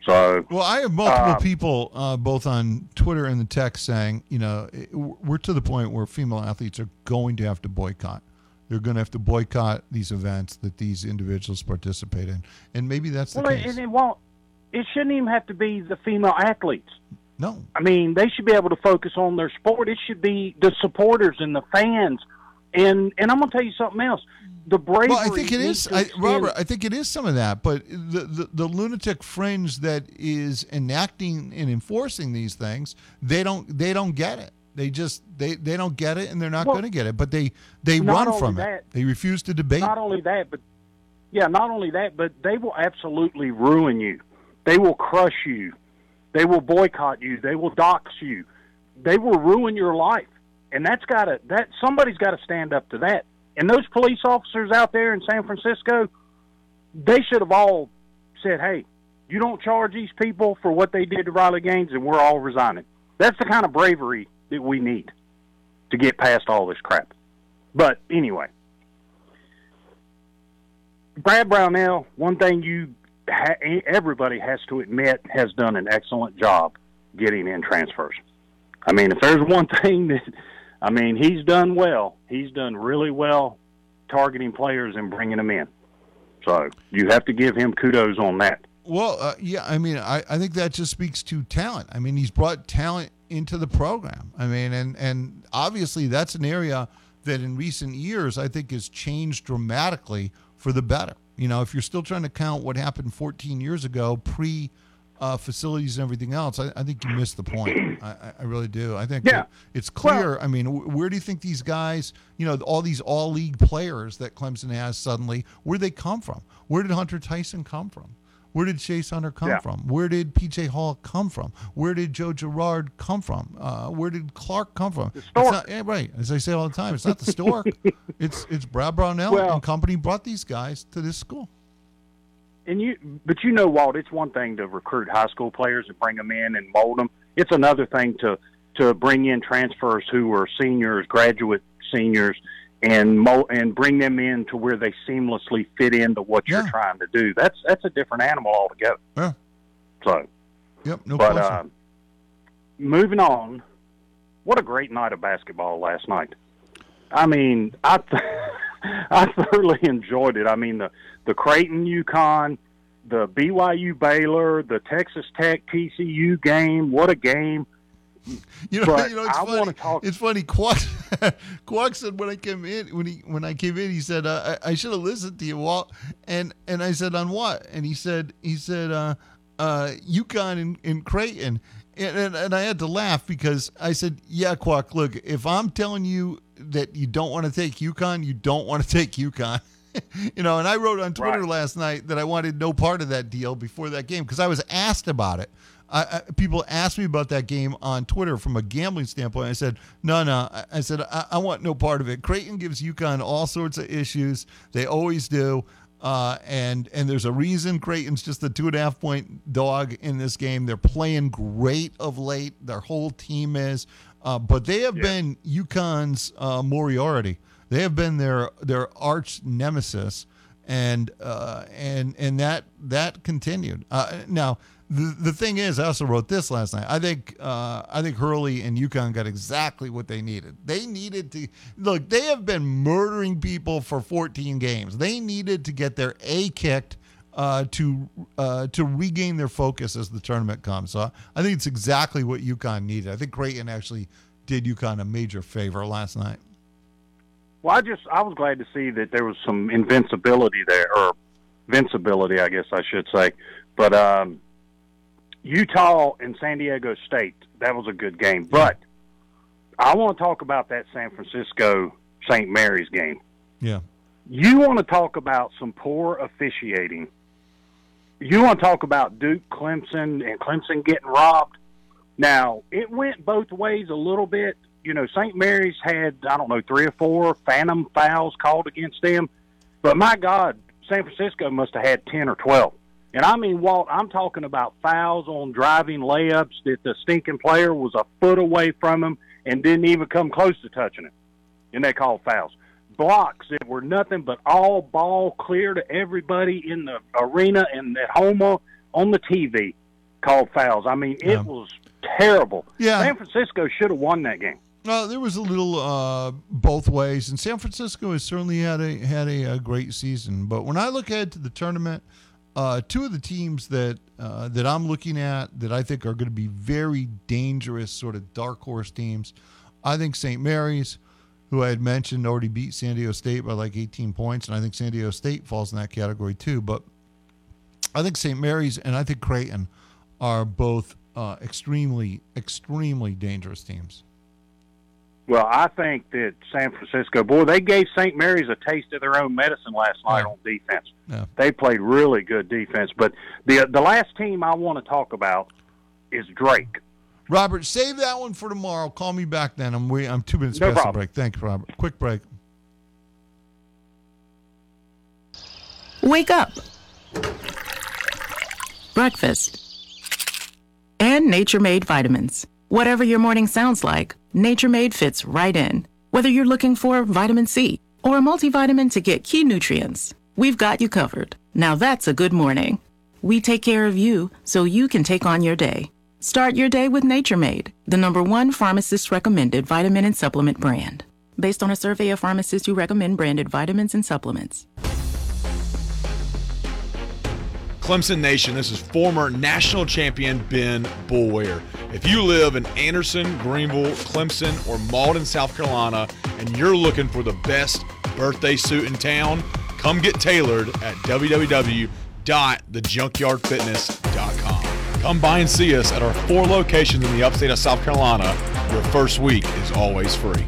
So, Well, I have multiple uh, people, uh, both on Twitter and the text, saying, you know, we're to the point where female athletes are going to have to boycott. They're going to have to boycott these events that these individuals participate in, and maybe that's the well, case. and it won't. It shouldn't even have to be the female athletes. No. I mean, they should be able to focus on their sport. It should be the supporters and the fans. And and I'm going to tell you something else. The bravery. Well, I think it is, I, Robert. I think it is some of that, but the, the the lunatic fringe that is enacting and enforcing these things, they don't they don't get it. They just they they don't get it, and they're not Well, going to get it. But they they run from that- it. They refuse to debate. Not only that, but yeah, not only that, but they will absolutely ruin you. They will crush you. They will boycott you. They will dox you. they will ruin your life, and that's got to that somebody's got to stand up to that. And those police officers out there in San Francisco, they should have all said, "Hey, you don't charge these people for what they did to Riley Gaines, and we're all resigning." That's the kind of bravery that we need to get past all this crap. But anyway, Brad Brownell, one thing you ha- everybody has to admit has done an excellent job getting in transfers. I mean, if there's one thing that I mean, he's done well. He's done really well targeting players and bringing them in. So you have to give him kudos on that. Well, uh, yeah, I mean, I, I think that just speaks to talent. I mean, he's brought talent into the program. I mean, and and obviously that's an area that in recent years I think has changed dramatically for the better. You know, if you're still trying to count what happened 14 years ago, pre uh, facilities and everything else, I, I think you missed the point. I, I- really do. I think Yeah. it's clear. I mean, where do you think these guys, you know, all these all league players that Clemson has suddenly, where they come from? Where did Hunter Tyson come from? Where did Chase Hunter come Yeah. from? Where did PJ Hall come from? Where did Joe Girard come from? Uh, where did Clark come from? It's not, yeah, right. As I say all the time, it's not the stork. it's it's Brad Brownell Well- and company brought these guys to this school. And you, but you know, Walt, it's one thing to recruit high school players and bring them in and mold them. It's another thing to to bring in transfers who are seniors, graduate seniors, and mo- and bring them in to where they seamlessly fit into what you're trying to do. That's that's a different animal altogether. Yeah. So, Yep. No but uh, moving on, what a great night of basketball last night. I mean, I th- I thoroughly enjoyed it. I mean, the the Creighton UConn, the BYU Baylor, the Texas Tech TCU game. What a game! You know, But you know, it's I funny. talk- It's funny. Quack, Quack said when I came in, when he when I came in, he said, uh, I, "I should have listened to you, Walt." And and I said, "On what?" And he said, "He said, uh, uh, UConn and, and Creighton." And, and and I had to laugh because I said, "Yeah, Quack. Look, if I'm telling you that you don't want to take UConn, you don't want to take UConn." you know, and I wrote on Twitter last night that I wanted no part of that deal before that game because I was asked about it. I, I, people asked me about that game on Twitter from a gambling standpoint. I said, no, no. I, I said, I, I want no part of it. Creighton gives UConn all sorts of issues. They always do. Uh, and and there's a reason Creighton's just a two and a half point dog in this game. They're playing great of late. Their whole team is, uh, but they have been UConn's uh, Moriarty. They have been their their arch nemesis, and uh, and and that that continued. Uh, now the the thing is, I also wrote this last night. I think uh, I think Hurley and UConn got exactly what they needed. They needed to look. They have been murdering people for 14 games. They needed to get their a kicked. Uh, to uh, to regain their focus as the tournament comes, so I think it's exactly what UConn needed. I think Creighton actually did UConn a major favor last night. Well, I just I was glad to see that there was some invincibility there, or invincibility, I guess I should say. But um, Utah and San Diego State, that was a good game. But I want to talk about that San Francisco St. Mary's game. Yeah. You want to talk about some poor officiating. You want to talk about Duke, Clemson, and Clemson getting robbed. Now, it went both ways a little bit. You know, St. Mary's had, I don't know, three or four phantom fouls called against them. But my God, San Francisco must have had 10 or 12. And I mean, Walt, I'm talking about fouls on driving layups that the stinking player was a foot away from him and didn't even come close to touching it. And they called fouls. Blocks that were nothing but all ball clear to everybody in the arena and at home on, the TV called fouls. I mean, it Yeah. was terrible. Yeah. San Francisco should have won that game. Well, there was a little uh, both ways, and San Francisco has certainly had a had a, uh great season. But when I look ahead to the tournament, uh, two of the teams that uh, that I'm looking at that I think are going to be very dangerous, sort of dark horse teams, I think St. Mary's, who I had mentioned, already beat San Diego State by like 18 points, and I think San Diego State falls in that category too. But I think St. Mary's and I think Creighton are both uh, extremely, extremely dangerous teams. Well, I think that San Francisco, boy, they gave St. Mary's a taste of their own medicine last night on defense. Yeah. They played really good defense. But the the last team I want to talk about is Drake. Robert, save that one for tomorrow. Call me back then. I'm wait, I'm two minutes No past the problem. break. Thanks, Robert. Quick break. Wake up. Breakfast. And Nature Made vitamins. Whatever your morning sounds like, Nature Made fits right in. Whether you're looking for vitamin C or a multivitamin to get key nutrients, we've got you covered. Now that's a good morning. We take care of you so you can take on your day. Start your day with Nature Made, the number one pharmacist recommended vitamin and supplement brand. Based on a survey of pharmacists who recommend branded vitamins and supplements. Clemson Nation, this is former national champion Ben Boulware. If you live in Anderson, Greenville, Clemson, or Mauldin, South Carolina, and you're looking for the best birthday suit in town, come get tailored at www.thejunkyardfitness.com. Come by and see us at our four locations in the upstate of South Carolina. Your first week is always free.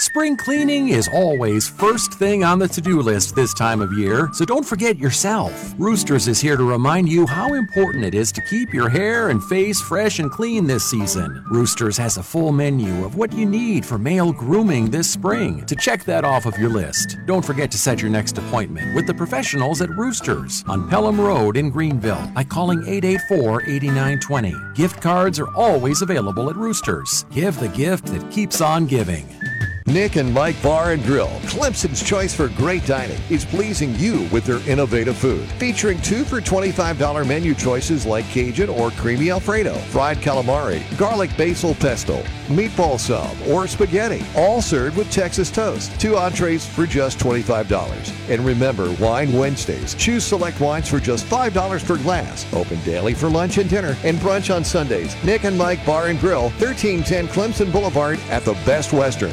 Spring cleaning is always first thing on the to do list this time of year, so don't forget yourself. Roosters is here to remind you how important it is to keep your hair and face fresh and clean this season. Roosters has a full menu of what you need for male grooming this spring. To check that off of your list, don't forget to set your next appointment with the professionals at Roosters on Pelham Road in Greenville by calling 884 8920. Gift cards are always available at Roosters. Give the gift that keeps on giving. Nick and Mike Bar and Grill, Clemson's choice for great dining, is pleasing you with their innovative food. Featuring two for $25 menu choices like Cajun or creamy Alfredo, fried calamari, garlic basil pesto, meatball sub, or spaghetti, all served with Texas toast. Two entrees for just $25. And remember, Wine Wednesdays. Choose select wines for just $5 per glass. Open daily for lunch and dinner and brunch on Sundays. Nick and Mike Bar and Grill, 1310 Clemson Boulevard at the Best Western.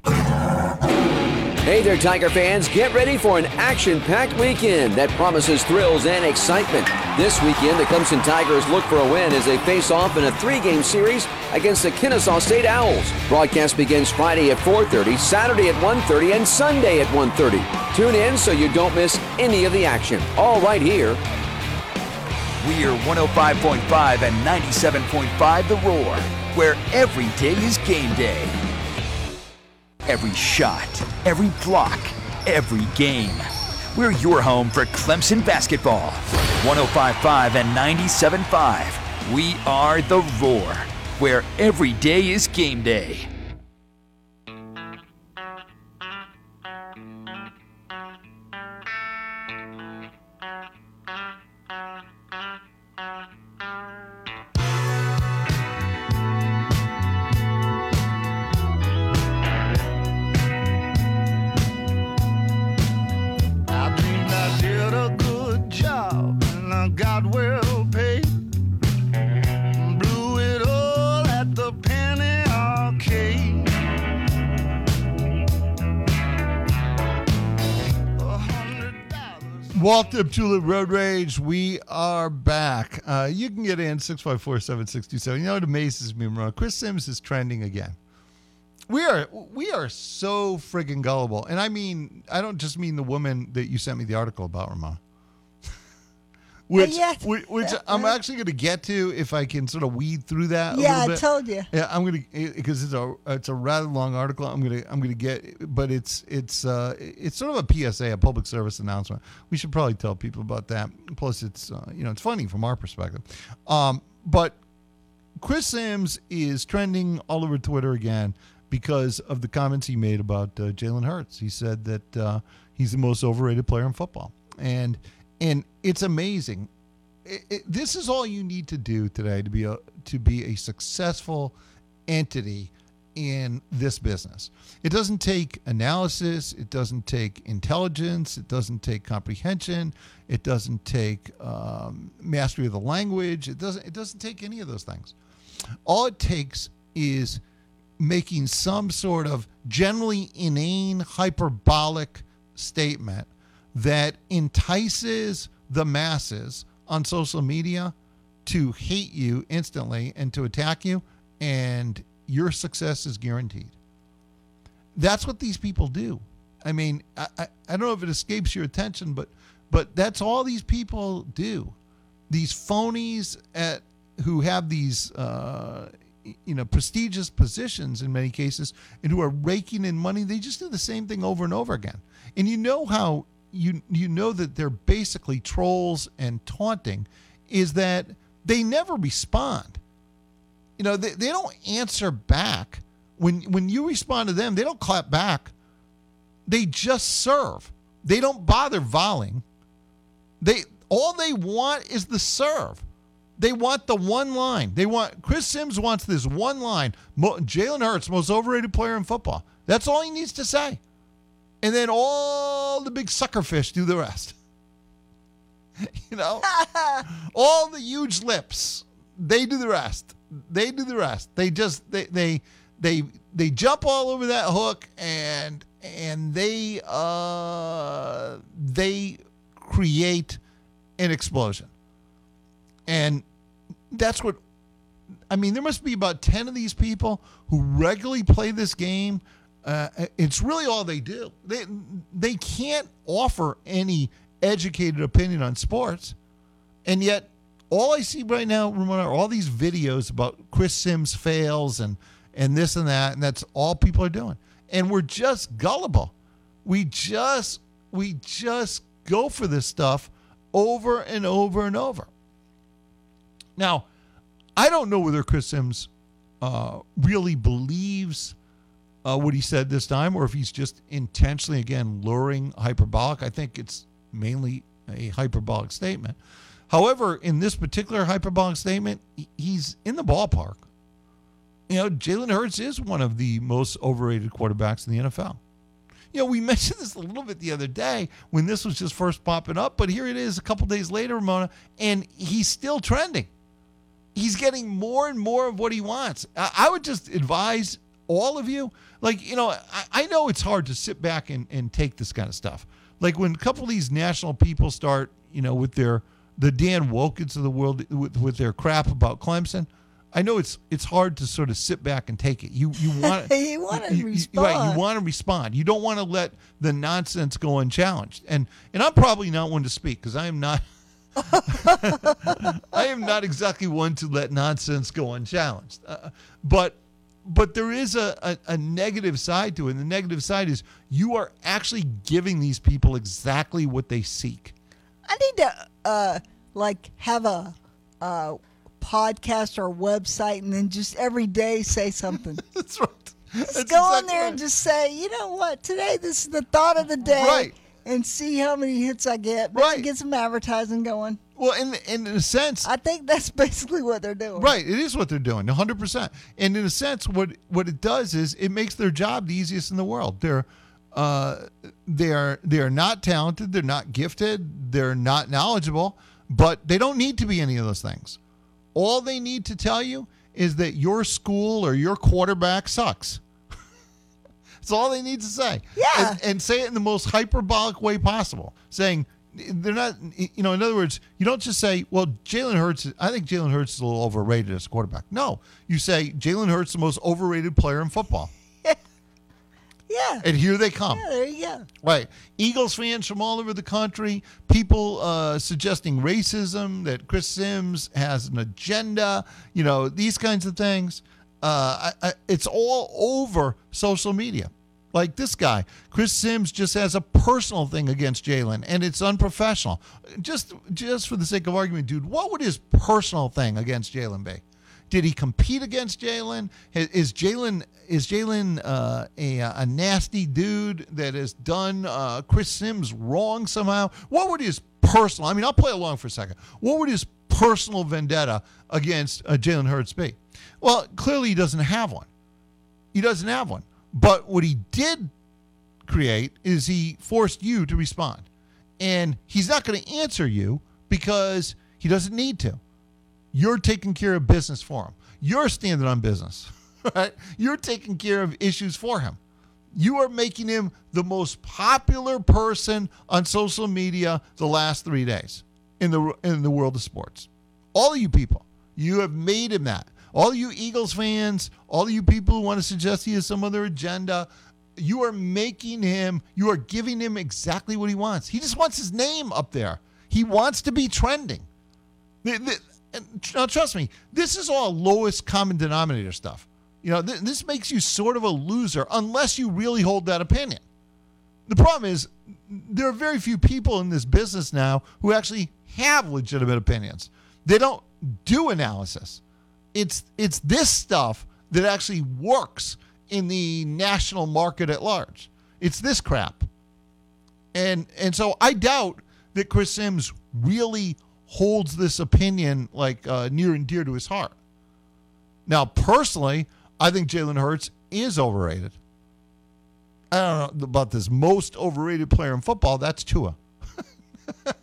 Hey there, Tiger fans. Get ready for an action packed weekend that promises thrills and excitement. This weekend, the Clemson Tigers look for a win as they face off in a three game series against the Kennesaw State Owls. Broadcast begins Friday at 4.30, Saturday at 1.30, and Sunday at 1.30. Tune in so you don't miss any of the action. All right here. We're 105.5 and 97.5 The Roar, where every day is game day. Every shot, every block, every game. We're your home for Clemson basketball. 105.5 and 97.5. We are The Roar, where every day is game day. Walt Deptula Road Rage. We are back. Uh, you can get in 654 7627. You know what amazes me, Ramon? Chris Sims is trending again. We are we are so friggin' gullible. And I mean, I don't just mean the woman that you sent me the article about, Ramon. Which which, which I'm actually going to get to if I can sort of weed through that. a Yeah, I told you. Yeah, I'm gonna because it's a it's a rather long article. I'm gonna I'm gonna get, but it's it's uh it's sort of a PSA, a public service announcement. We should probably tell people about that. Plus, it's uh, you know it's funny from our perspective. Um, but Chris Sims is trending all over Twitter again because of the comments he made about uh, Jalen Hurts. He said that uh, he's the most overrated player in football, and and it's amazing. It, it, this is all you need to do today to be a to be a successful entity in this business. It doesn't take analysis. It doesn't take intelligence. It doesn't take comprehension. It doesn't take um, mastery of the language. It doesn't. It doesn't take any of those things. All it takes is making some sort of generally inane, hyperbolic statement that entices the masses on social media to hate you instantly and to attack you, and your success is guaranteed. That's what these people do. I mean, I, I, I don't know if it escapes your attention, but but that's all these people do. These phonies at who have these uh, you know prestigious positions in many cases and who are raking in money, they just do the same thing over and over again. And you know how you you know that they're basically trolls and taunting is that they never respond. You know, they, they don't answer back. When when you respond to them, they don't clap back. They just serve. They don't bother volleying. They all they want is the serve. They want the one line. They want Chris Sims wants this one line. Jalen Hurts, most overrated player in football. That's all he needs to say. And then all the big suckerfish do the rest. you know, all the huge lips, they do the rest. They do the rest. They just they they they they jump all over that hook and and they uh they create an explosion. And that's what I mean, there must be about 10 of these people who regularly play this game. Uh, it's really all they do. They they can't offer any educated opinion on sports. And yet all I see right now, Ramona, are all these videos about Chris Sims fails and and this and that, and that's all people are doing. And we're just gullible. We just we just go for this stuff over and over and over. Now, I don't know whether Chris Sims uh, really believes uh, what he said this time, or if he's just intentionally again luring hyperbolic. I think it's mainly a hyperbolic statement. However, in this particular hyperbolic statement, he's in the ballpark. You know, Jalen Hurts is one of the most overrated quarterbacks in the NFL. You know, we mentioned this a little bit the other day when this was just first popping up, but here it is a couple days later, Ramona, and he's still trending. He's getting more and more of what he wants. I, I would just advise all of you, like, you know, I, I know it's hard to sit back and, and take this kind of stuff. Like when a couple of these national people start, you know, with their the Dan Wolken of the world with, with their crap about Clemson. I know it's it's hard to sort of sit back and take it. You you want You wanna Right, respond. you want to respond. You don't want to let the nonsense go unchallenged. And and I'm probably not one to speak because I am not. I am not exactly one to let nonsense go unchallenged. Uh, but but there is a, a, a negative side to it. And the negative side is you are actually giving these people exactly what they seek. I need to uh like have a uh podcast or website and then just every day say something. That's right. Just That's go on exactly there and just say, you know what, today this is the thought of the day. Right. And see how many hits I get. Right. Get some advertising going. Well, in in a sense, I think that's basically what they're doing. Right, it is what they're doing, 100%. And in a sense what what it does is it makes their job the easiest in the world. They're uh they are they are not talented, they're not gifted, they're not knowledgeable, but they don't need to be any of those things. All they need to tell you is that your school or your quarterback sucks. That's all they need to say. Yeah. And, and say it in the most hyperbolic way possible. Saying they're not, you know, in other words, you don't just say, well, Jalen Hurts, I think Jalen Hurts is a little overrated as a quarterback. No. You say Jalen Hurts is the most overrated player in football. Yeah. And here they come. Yeah, there you go. Right. Eagles fans from all over the country, people uh, suggesting racism, that Chris Sims has an agenda, you know, these kinds of things. Uh, I, I, it's all over social media. Like this guy, Chris Sims just has a personal thing against Jalen, and it's unprofessional. Just, just for the sake of argument, dude, what would his personal thing against Jalen be? Did he compete against Jalen? Is- Jalen is Jalen uh, a a nasty dude that has done uh, Chris Sims wrong somehow? What would his personal? I mean, I'll play along for a second. What would his personal vendetta against uh, Jalen Hurts be? Well, clearly he doesn't have one. He doesn't have one. But what he did create is he forced you to respond, and he's not going to answer you because he doesn't need to. You're taking care of business for him. You're standing on business, right? You're taking care of issues for him. You are making him the most popular person on social media the last three days in the in the world of sports. All of you people, you have made him that. All you Eagles fans, all you people who want to suggest he has some other agenda, you are making him. You are giving him exactly what he wants. He just wants his name up there. He wants to be trending. Now, trust me, this is all lowest common denominator stuff. You know, th- this makes you sort of a loser unless you really hold that opinion. The problem is, there are very few people in this business now who actually have legitimate opinions. They don't do analysis. It's it's this stuff that actually works in the national market at large. It's this crap. And and so I doubt that Chris Sims really holds this opinion like uh, near and dear to his heart. Now, personally, I think Jalen Hurts is overrated. I don't know about this most overrated player in football. That's Tua.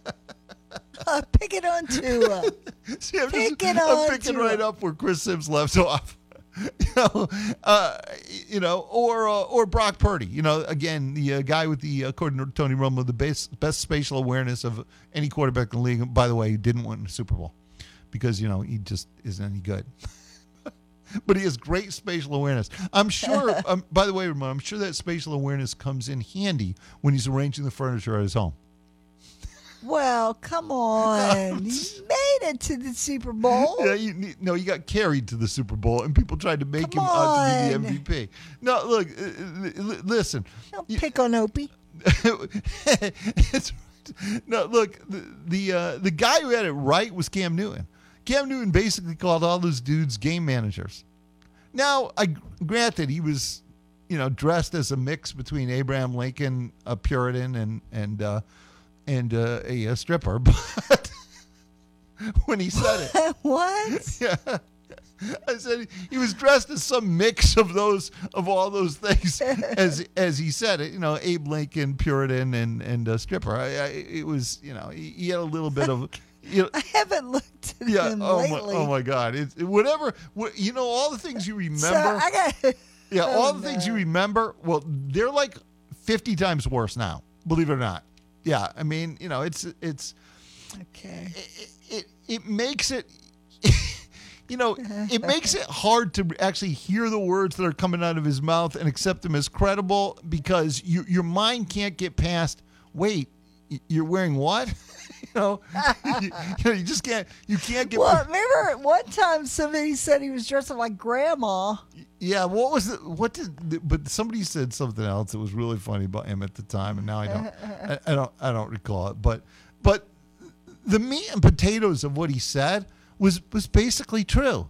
Pick it on Tua. See, I'm, Pick just, it on I'm picking Tua. right up where Chris Sims left off. you know, uh, you know, or uh, or Brock Purdy. You know, again, the uh, guy with the according to Tony Romo, the best best spatial awareness of any quarterback in the league. By the way, he didn't win the Super Bowl because you know he just isn't any good. but he has great spatial awareness. I'm sure. um, by the way, Ramon, I'm sure that spatial awareness comes in handy when he's arranging the furniture at his home. Well, come on. you made it to the Super Bowl. Yeah, you need, no, you got carried to the Super Bowl, and people tried to make him out to be the MVP. No, look, uh, uh, listen. Don't pick on Opie. it's, no, look, the the, uh, the guy who had it right was Cam Newton. Cam Newton basically called all those dudes game managers. Now, I granted he was, you know, dressed as a mix between Abraham Lincoln, a Puritan, and and uh, and uh, a, a stripper, but when he said it, what? Yeah. I said he was dressed as some mix of those of all those things as as he said it. You know, Abe Lincoln, Puritan, and and uh, stripper. I, I, it was you know he, he had a little bit of. You know, I haven't looked at yeah. him Oh my, lately. oh my God! It's whatever. What, you know, all the things you remember. So I got. yeah, oh, all the things you remember. Well, they're like fifty times worse now. Believe it or not. Yeah, I mean, you know, it's it's Okay. it, it, it makes it you know it makes it hard to actually hear the words that are coming out of his mouth and accept them as credible because you, your mind can't get past wait you're wearing what you know you, you just can't you can't get Well, remember at one time somebody said he was dressed up like grandma. yeah what was it what did but somebody said something else that was really funny about him at the time and now i don't I, I don't i don't recall it but but the meat and potatoes of what he said was was basically true.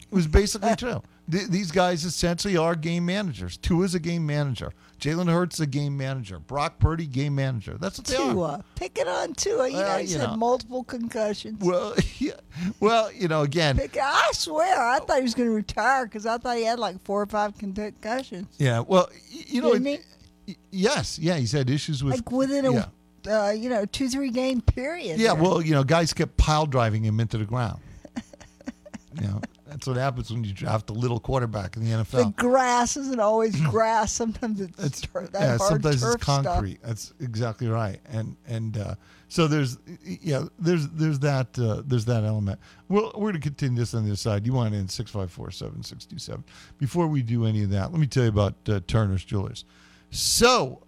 It was basically true. Th- these guys essentially are game managers. Tua is a game manager. Jalen Hurts a game manager. Brock Purdy, game manager. That's what they are. Tua. Pick it on Tua. You Well, know, he's you had multiple concussions. Well, yeah. Well, you know, again, Pick, I swear, I thought he was going to retire because I thought he had like four or five concussions. yeah. Well, you know, Didn't y- yes, yeah. He's had issues with Like within a, yeah. uh, you know, two, three game period. Yeah, there. well, you know, guys kept pile driving him into the ground. you know, that's what happens when you draft a little quarterback in the NFL. the grass isn't always grass. Sometimes it's, tur- that yeah, sometimes it's concrete. That's exactly right. And and uh, so there's yeah, there's there's that uh, there's that element. Well, we're going to continue this on the other side. You want in six five four seven six two seven. Before we do any of that, let me tell you about uh, Turner's Jewelers. So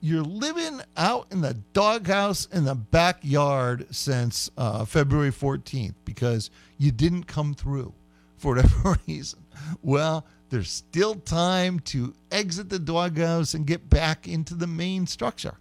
you're living out in the doghouse in the backyard since uh, February 14th because you didn't come through for whatever reason. Well, there's still time to exit the doghouse and get back into the main structure.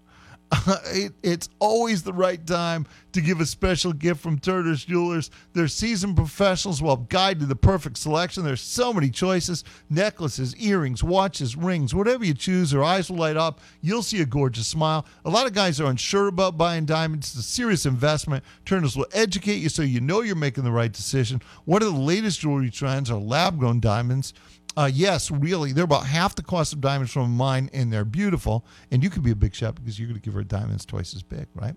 it, it's always the right time to give a special gift from Turner's Jewelers. They're seasoned professionals will guide you to the perfect selection. There's so many choices necklaces, earrings, watches, rings, whatever you choose. Their eyes will light up. You'll see a gorgeous smile. A lot of guys are unsure about buying diamonds. It's a serious investment. Turners will educate you so you know you're making the right decision. One of the latest jewelry trends are lab grown diamonds. Uh, yes, really, they're about half the cost of diamonds from a mine, and they're beautiful. And you can be a big shot because you're going to give her diamonds twice as big, right?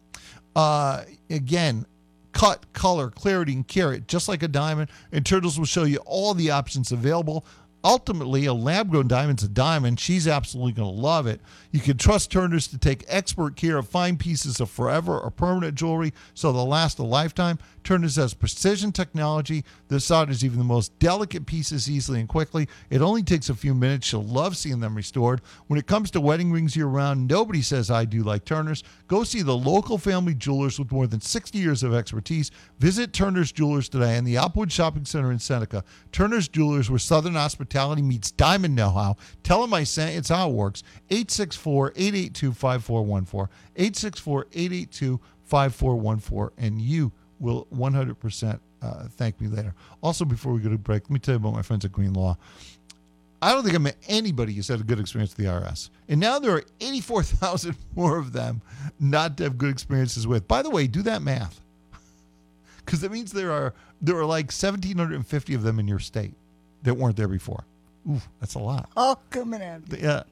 Uh, again, cut, color, clarity, and carat, just like a diamond. And Turners will show you all the options available. Ultimately, a lab grown diamond's a diamond. She's absolutely going to love it. You can trust Turners to take expert care of fine pieces of forever or permanent jewelry so they'll last a lifetime. Turners has precision technology that solders even the most delicate pieces easily and quickly. It only takes a few minutes. She'll love seeing them restored. When it comes to wedding rings year round, nobody says I do like Turners. Go see the local family jewelers with more than 60 years of expertise. Visit Turner's Jewelers today in the Upwood Shopping Center in Seneca. Turner's Jewelers, where Southern hospitality meets diamond know how. Tell them I sent it's how it works. 864 882 5414. 864 882 5414. And you will 100% uh, thank me later. Also, before we go to break, let me tell you about my friends at Green Law. I don't think I met anybody who's had a good experience with the IRS. And now there are 84,000 more of them not to have good experiences with. By the way, do that math. Because that means there are there are like 1,750 of them in your state that weren't there before. Ooh, that's a lot. Oh, coming at me. Yeah.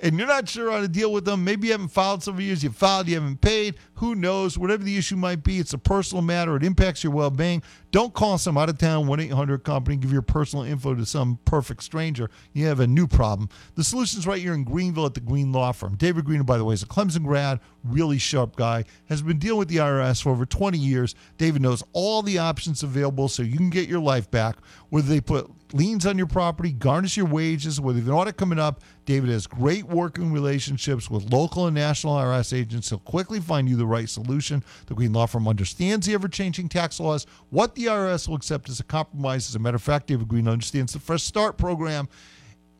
And you're not sure how to deal with them. Maybe you haven't filed some years. You filed, you haven't paid. Who knows? Whatever the issue might be, it's a personal matter. It impacts your well being. Don't call some out of town 1 800 company, give your personal info to some perfect stranger. You have a new problem. The solution's right here in Greenville at the Green Law Firm. David Green, by the way, is a Clemson grad, really sharp guy, has been dealing with the IRS for over 20 years. David knows all the options available so you can get your life back, whether they put liens on your property, garnish your wages, whether an audit coming up. David has great working relationships with local and national IRS agents. He'll quickly find you the right solution. The Green Law Firm understands the ever changing tax laws, what the IRS will accept as a compromise. As a matter of fact, David Green understands the Fresh Start program.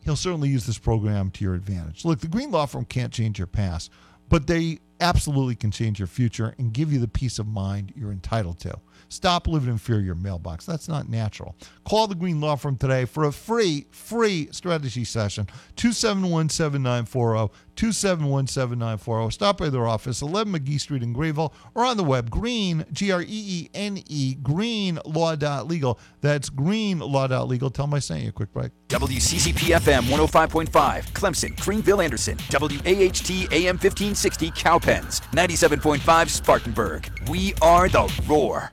He'll certainly use this program to your advantage. Look, the Green Law Firm can't change your past, but they absolutely can change your future and give you the peace of mind you're entitled to. Stop living in fear of your mailbox. That's not natural. Call the Green Law Firm today for a free, free strategy session. 271 7940. 271 7940. Stop by their office, 11 McGee Street in Greenville, or on the web, green, G R E E N E, greenlaw.legal. That's greenlaw.legal. Tell them I a quick break. WCCP FM 105.5, Clemson, Greenville, Anderson, WAHT AM 1560, Cowpens, 97.5, Spartanburg. We are the Roar.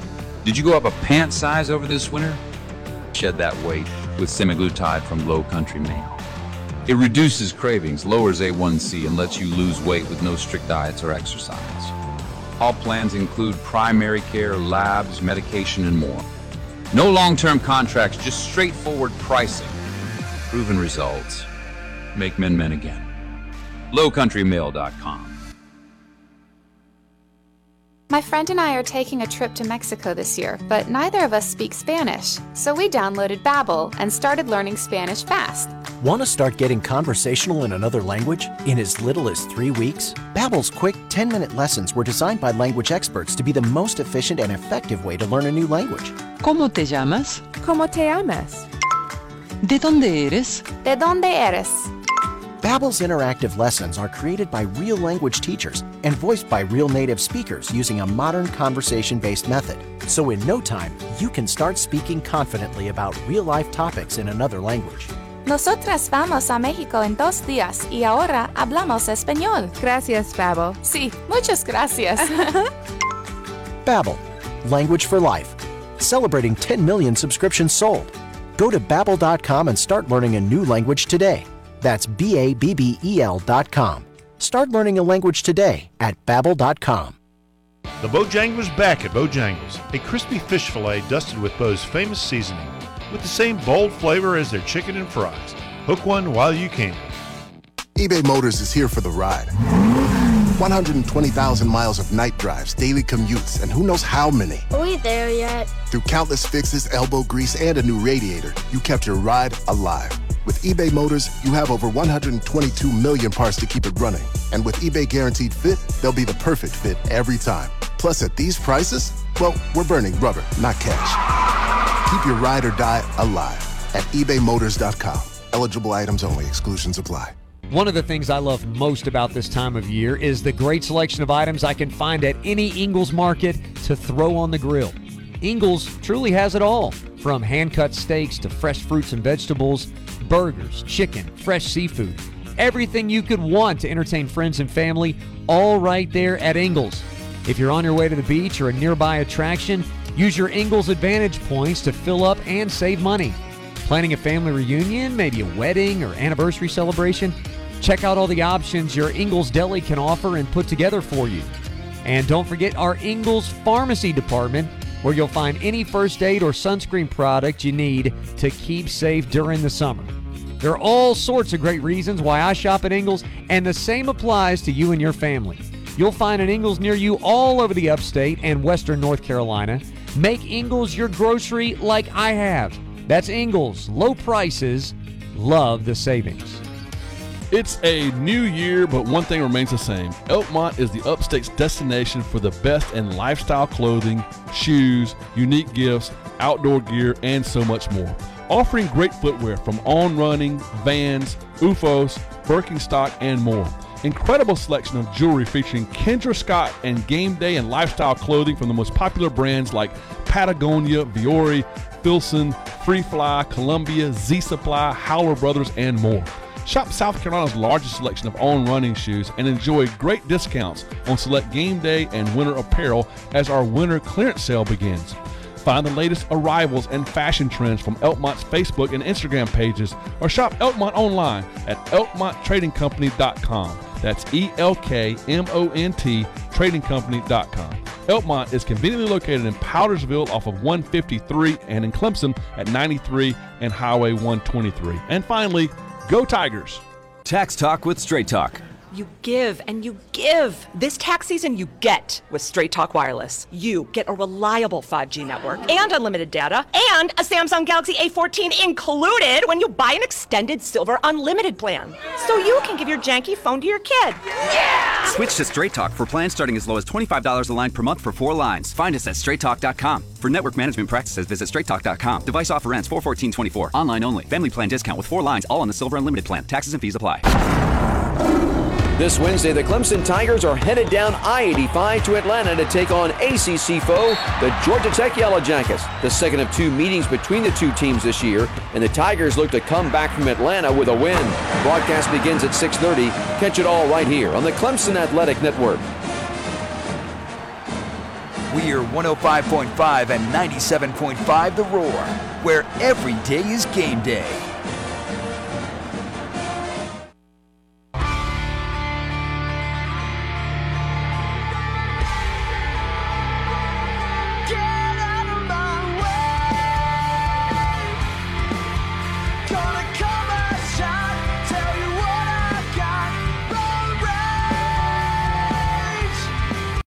did you go up a pant size over this winter? Shed that weight with semaglutide from Low Country Male. It reduces cravings, lowers A1C, and lets you lose weight with no strict diets or exercise. All plans include primary care, labs, medication, and more. No long term contracts, just straightforward pricing. Proven results. Make men men again. LowCountryMale.com. My friend and I are taking a trip to Mexico this year, but neither of us speak Spanish. So we downloaded Babbel and started learning Spanish fast. Want to start getting conversational in another language in as little as 3 weeks? Babbel's quick 10-minute lessons were designed by language experts to be the most efficient and effective way to learn a new language. ¿Cómo te llamas? ¿Cómo te llamas? ¿De dónde eres? ¿De dónde eres? Babbel's interactive lessons are created by real language teachers and voiced by real native speakers using a modern conversation-based method. So in no time, you can start speaking confidently about real-life topics in another language. Nosotras vamos a México en dos días y ahora hablamos español. Gracias, Babbel. Sí, muchas gracias. Babbel, language for life. Celebrating 10 million subscriptions sold. Go to babbel.com and start learning a new language today. That's B-A-B-B-E-L dot com. Start learning a language today at babbel.com. The Bojangler's back at Bojangles, a crispy fish fillet dusted with Bo's famous seasoning, with the same bold flavor as their chicken and fries. Hook one while you can. eBay Motors is here for the ride. 120,000 miles of night drives, daily commutes, and who knows how many. Are we there yet? Through countless fixes, elbow grease, and a new radiator, you kept your ride alive. With eBay Motors, you have over 122 million parts to keep it running. And with eBay Guaranteed Fit, they'll be the perfect fit every time. Plus, at these prices, well, we're burning rubber, not cash. Keep your ride or die alive at ebaymotors.com. Eligible items only, exclusions apply. One of the things I love most about this time of year is the great selection of items I can find at any Ingles market to throw on the grill. Ingles truly has it all from hand cut steaks to fresh fruits and vegetables, burgers, chicken, fresh seafood. Everything you could want to entertain friends and family, all right there at Ingles. If you're on your way to the beach or a nearby attraction, use your Ingles Advantage points to fill up and save money. Planning a family reunion, maybe a wedding or anniversary celebration? Check out all the options your Ingles Deli can offer and put together for you. And don't forget our Ingles Pharmacy Department, where you'll find any first aid or sunscreen product you need to keep safe during the summer. There are all sorts of great reasons why I shop at Ingles, and the same applies to you and your family. You'll find an Ingles near you all over the upstate and western North Carolina. Make Ingles your grocery like I have. That's Ingles. Low prices, love the savings. It's a new year, but one thing remains the same. Elkmont is the upstate's destination for the best in lifestyle clothing, shoes, unique gifts, outdoor gear, and so much more. Offering great footwear from On Running, Vans, OOFOS, Birkenstock, and more. Incredible selection of jewelry featuring Kendra Scott and game day and lifestyle clothing from the most popular brands like Patagonia, Vuori, Filson, Free Fly, Columbia, Z Supply, Howler Brothers, and more. Shop South Carolina's largest selection of on running shoes and enjoy great discounts on select game day and winter apparel as our winter clearance sale begins. Find the latest arrivals and fashion trends from Elkmont's Facebook and Instagram pages or shop Elkmont online at elkmonttradingcompany.com. That's E L K M O N T tradingcompany.com. Elkmont is conveniently located in Powdersville off of 153 and in Clemson at 93 and Highway 123. And finally, go Tigers! Tax Talk with Straight Talk. You give and you give. This tax season, you get with Straight Talk Wireless. You get a reliable 5G network and unlimited data and a Samsung Galaxy A14 included when you buy an extended silver unlimited plan. So you can give your janky phone to your kid. Yeah! Switch to Straight Talk for plans starting as low as $25 a line per month for four lines. Find us at straighttalk.com. For network management practices, visit straighttalk.com. Device offer ends 41424. Online only. Family plan discount with four lines, all on the silver unlimited plan. Taxes and fees apply. This Wednesday, the Clemson Tigers are headed down I 85 to Atlanta to take on ACC foe, the Georgia Tech Yellow Jackets. The second of two meetings between the two teams this year, and the Tigers look to come back from Atlanta with a win. Broadcast begins at 6:30. Catch it all right here on the Clemson Athletic Network. We are 105.5 and 97.5 The Roar, where every day is game day.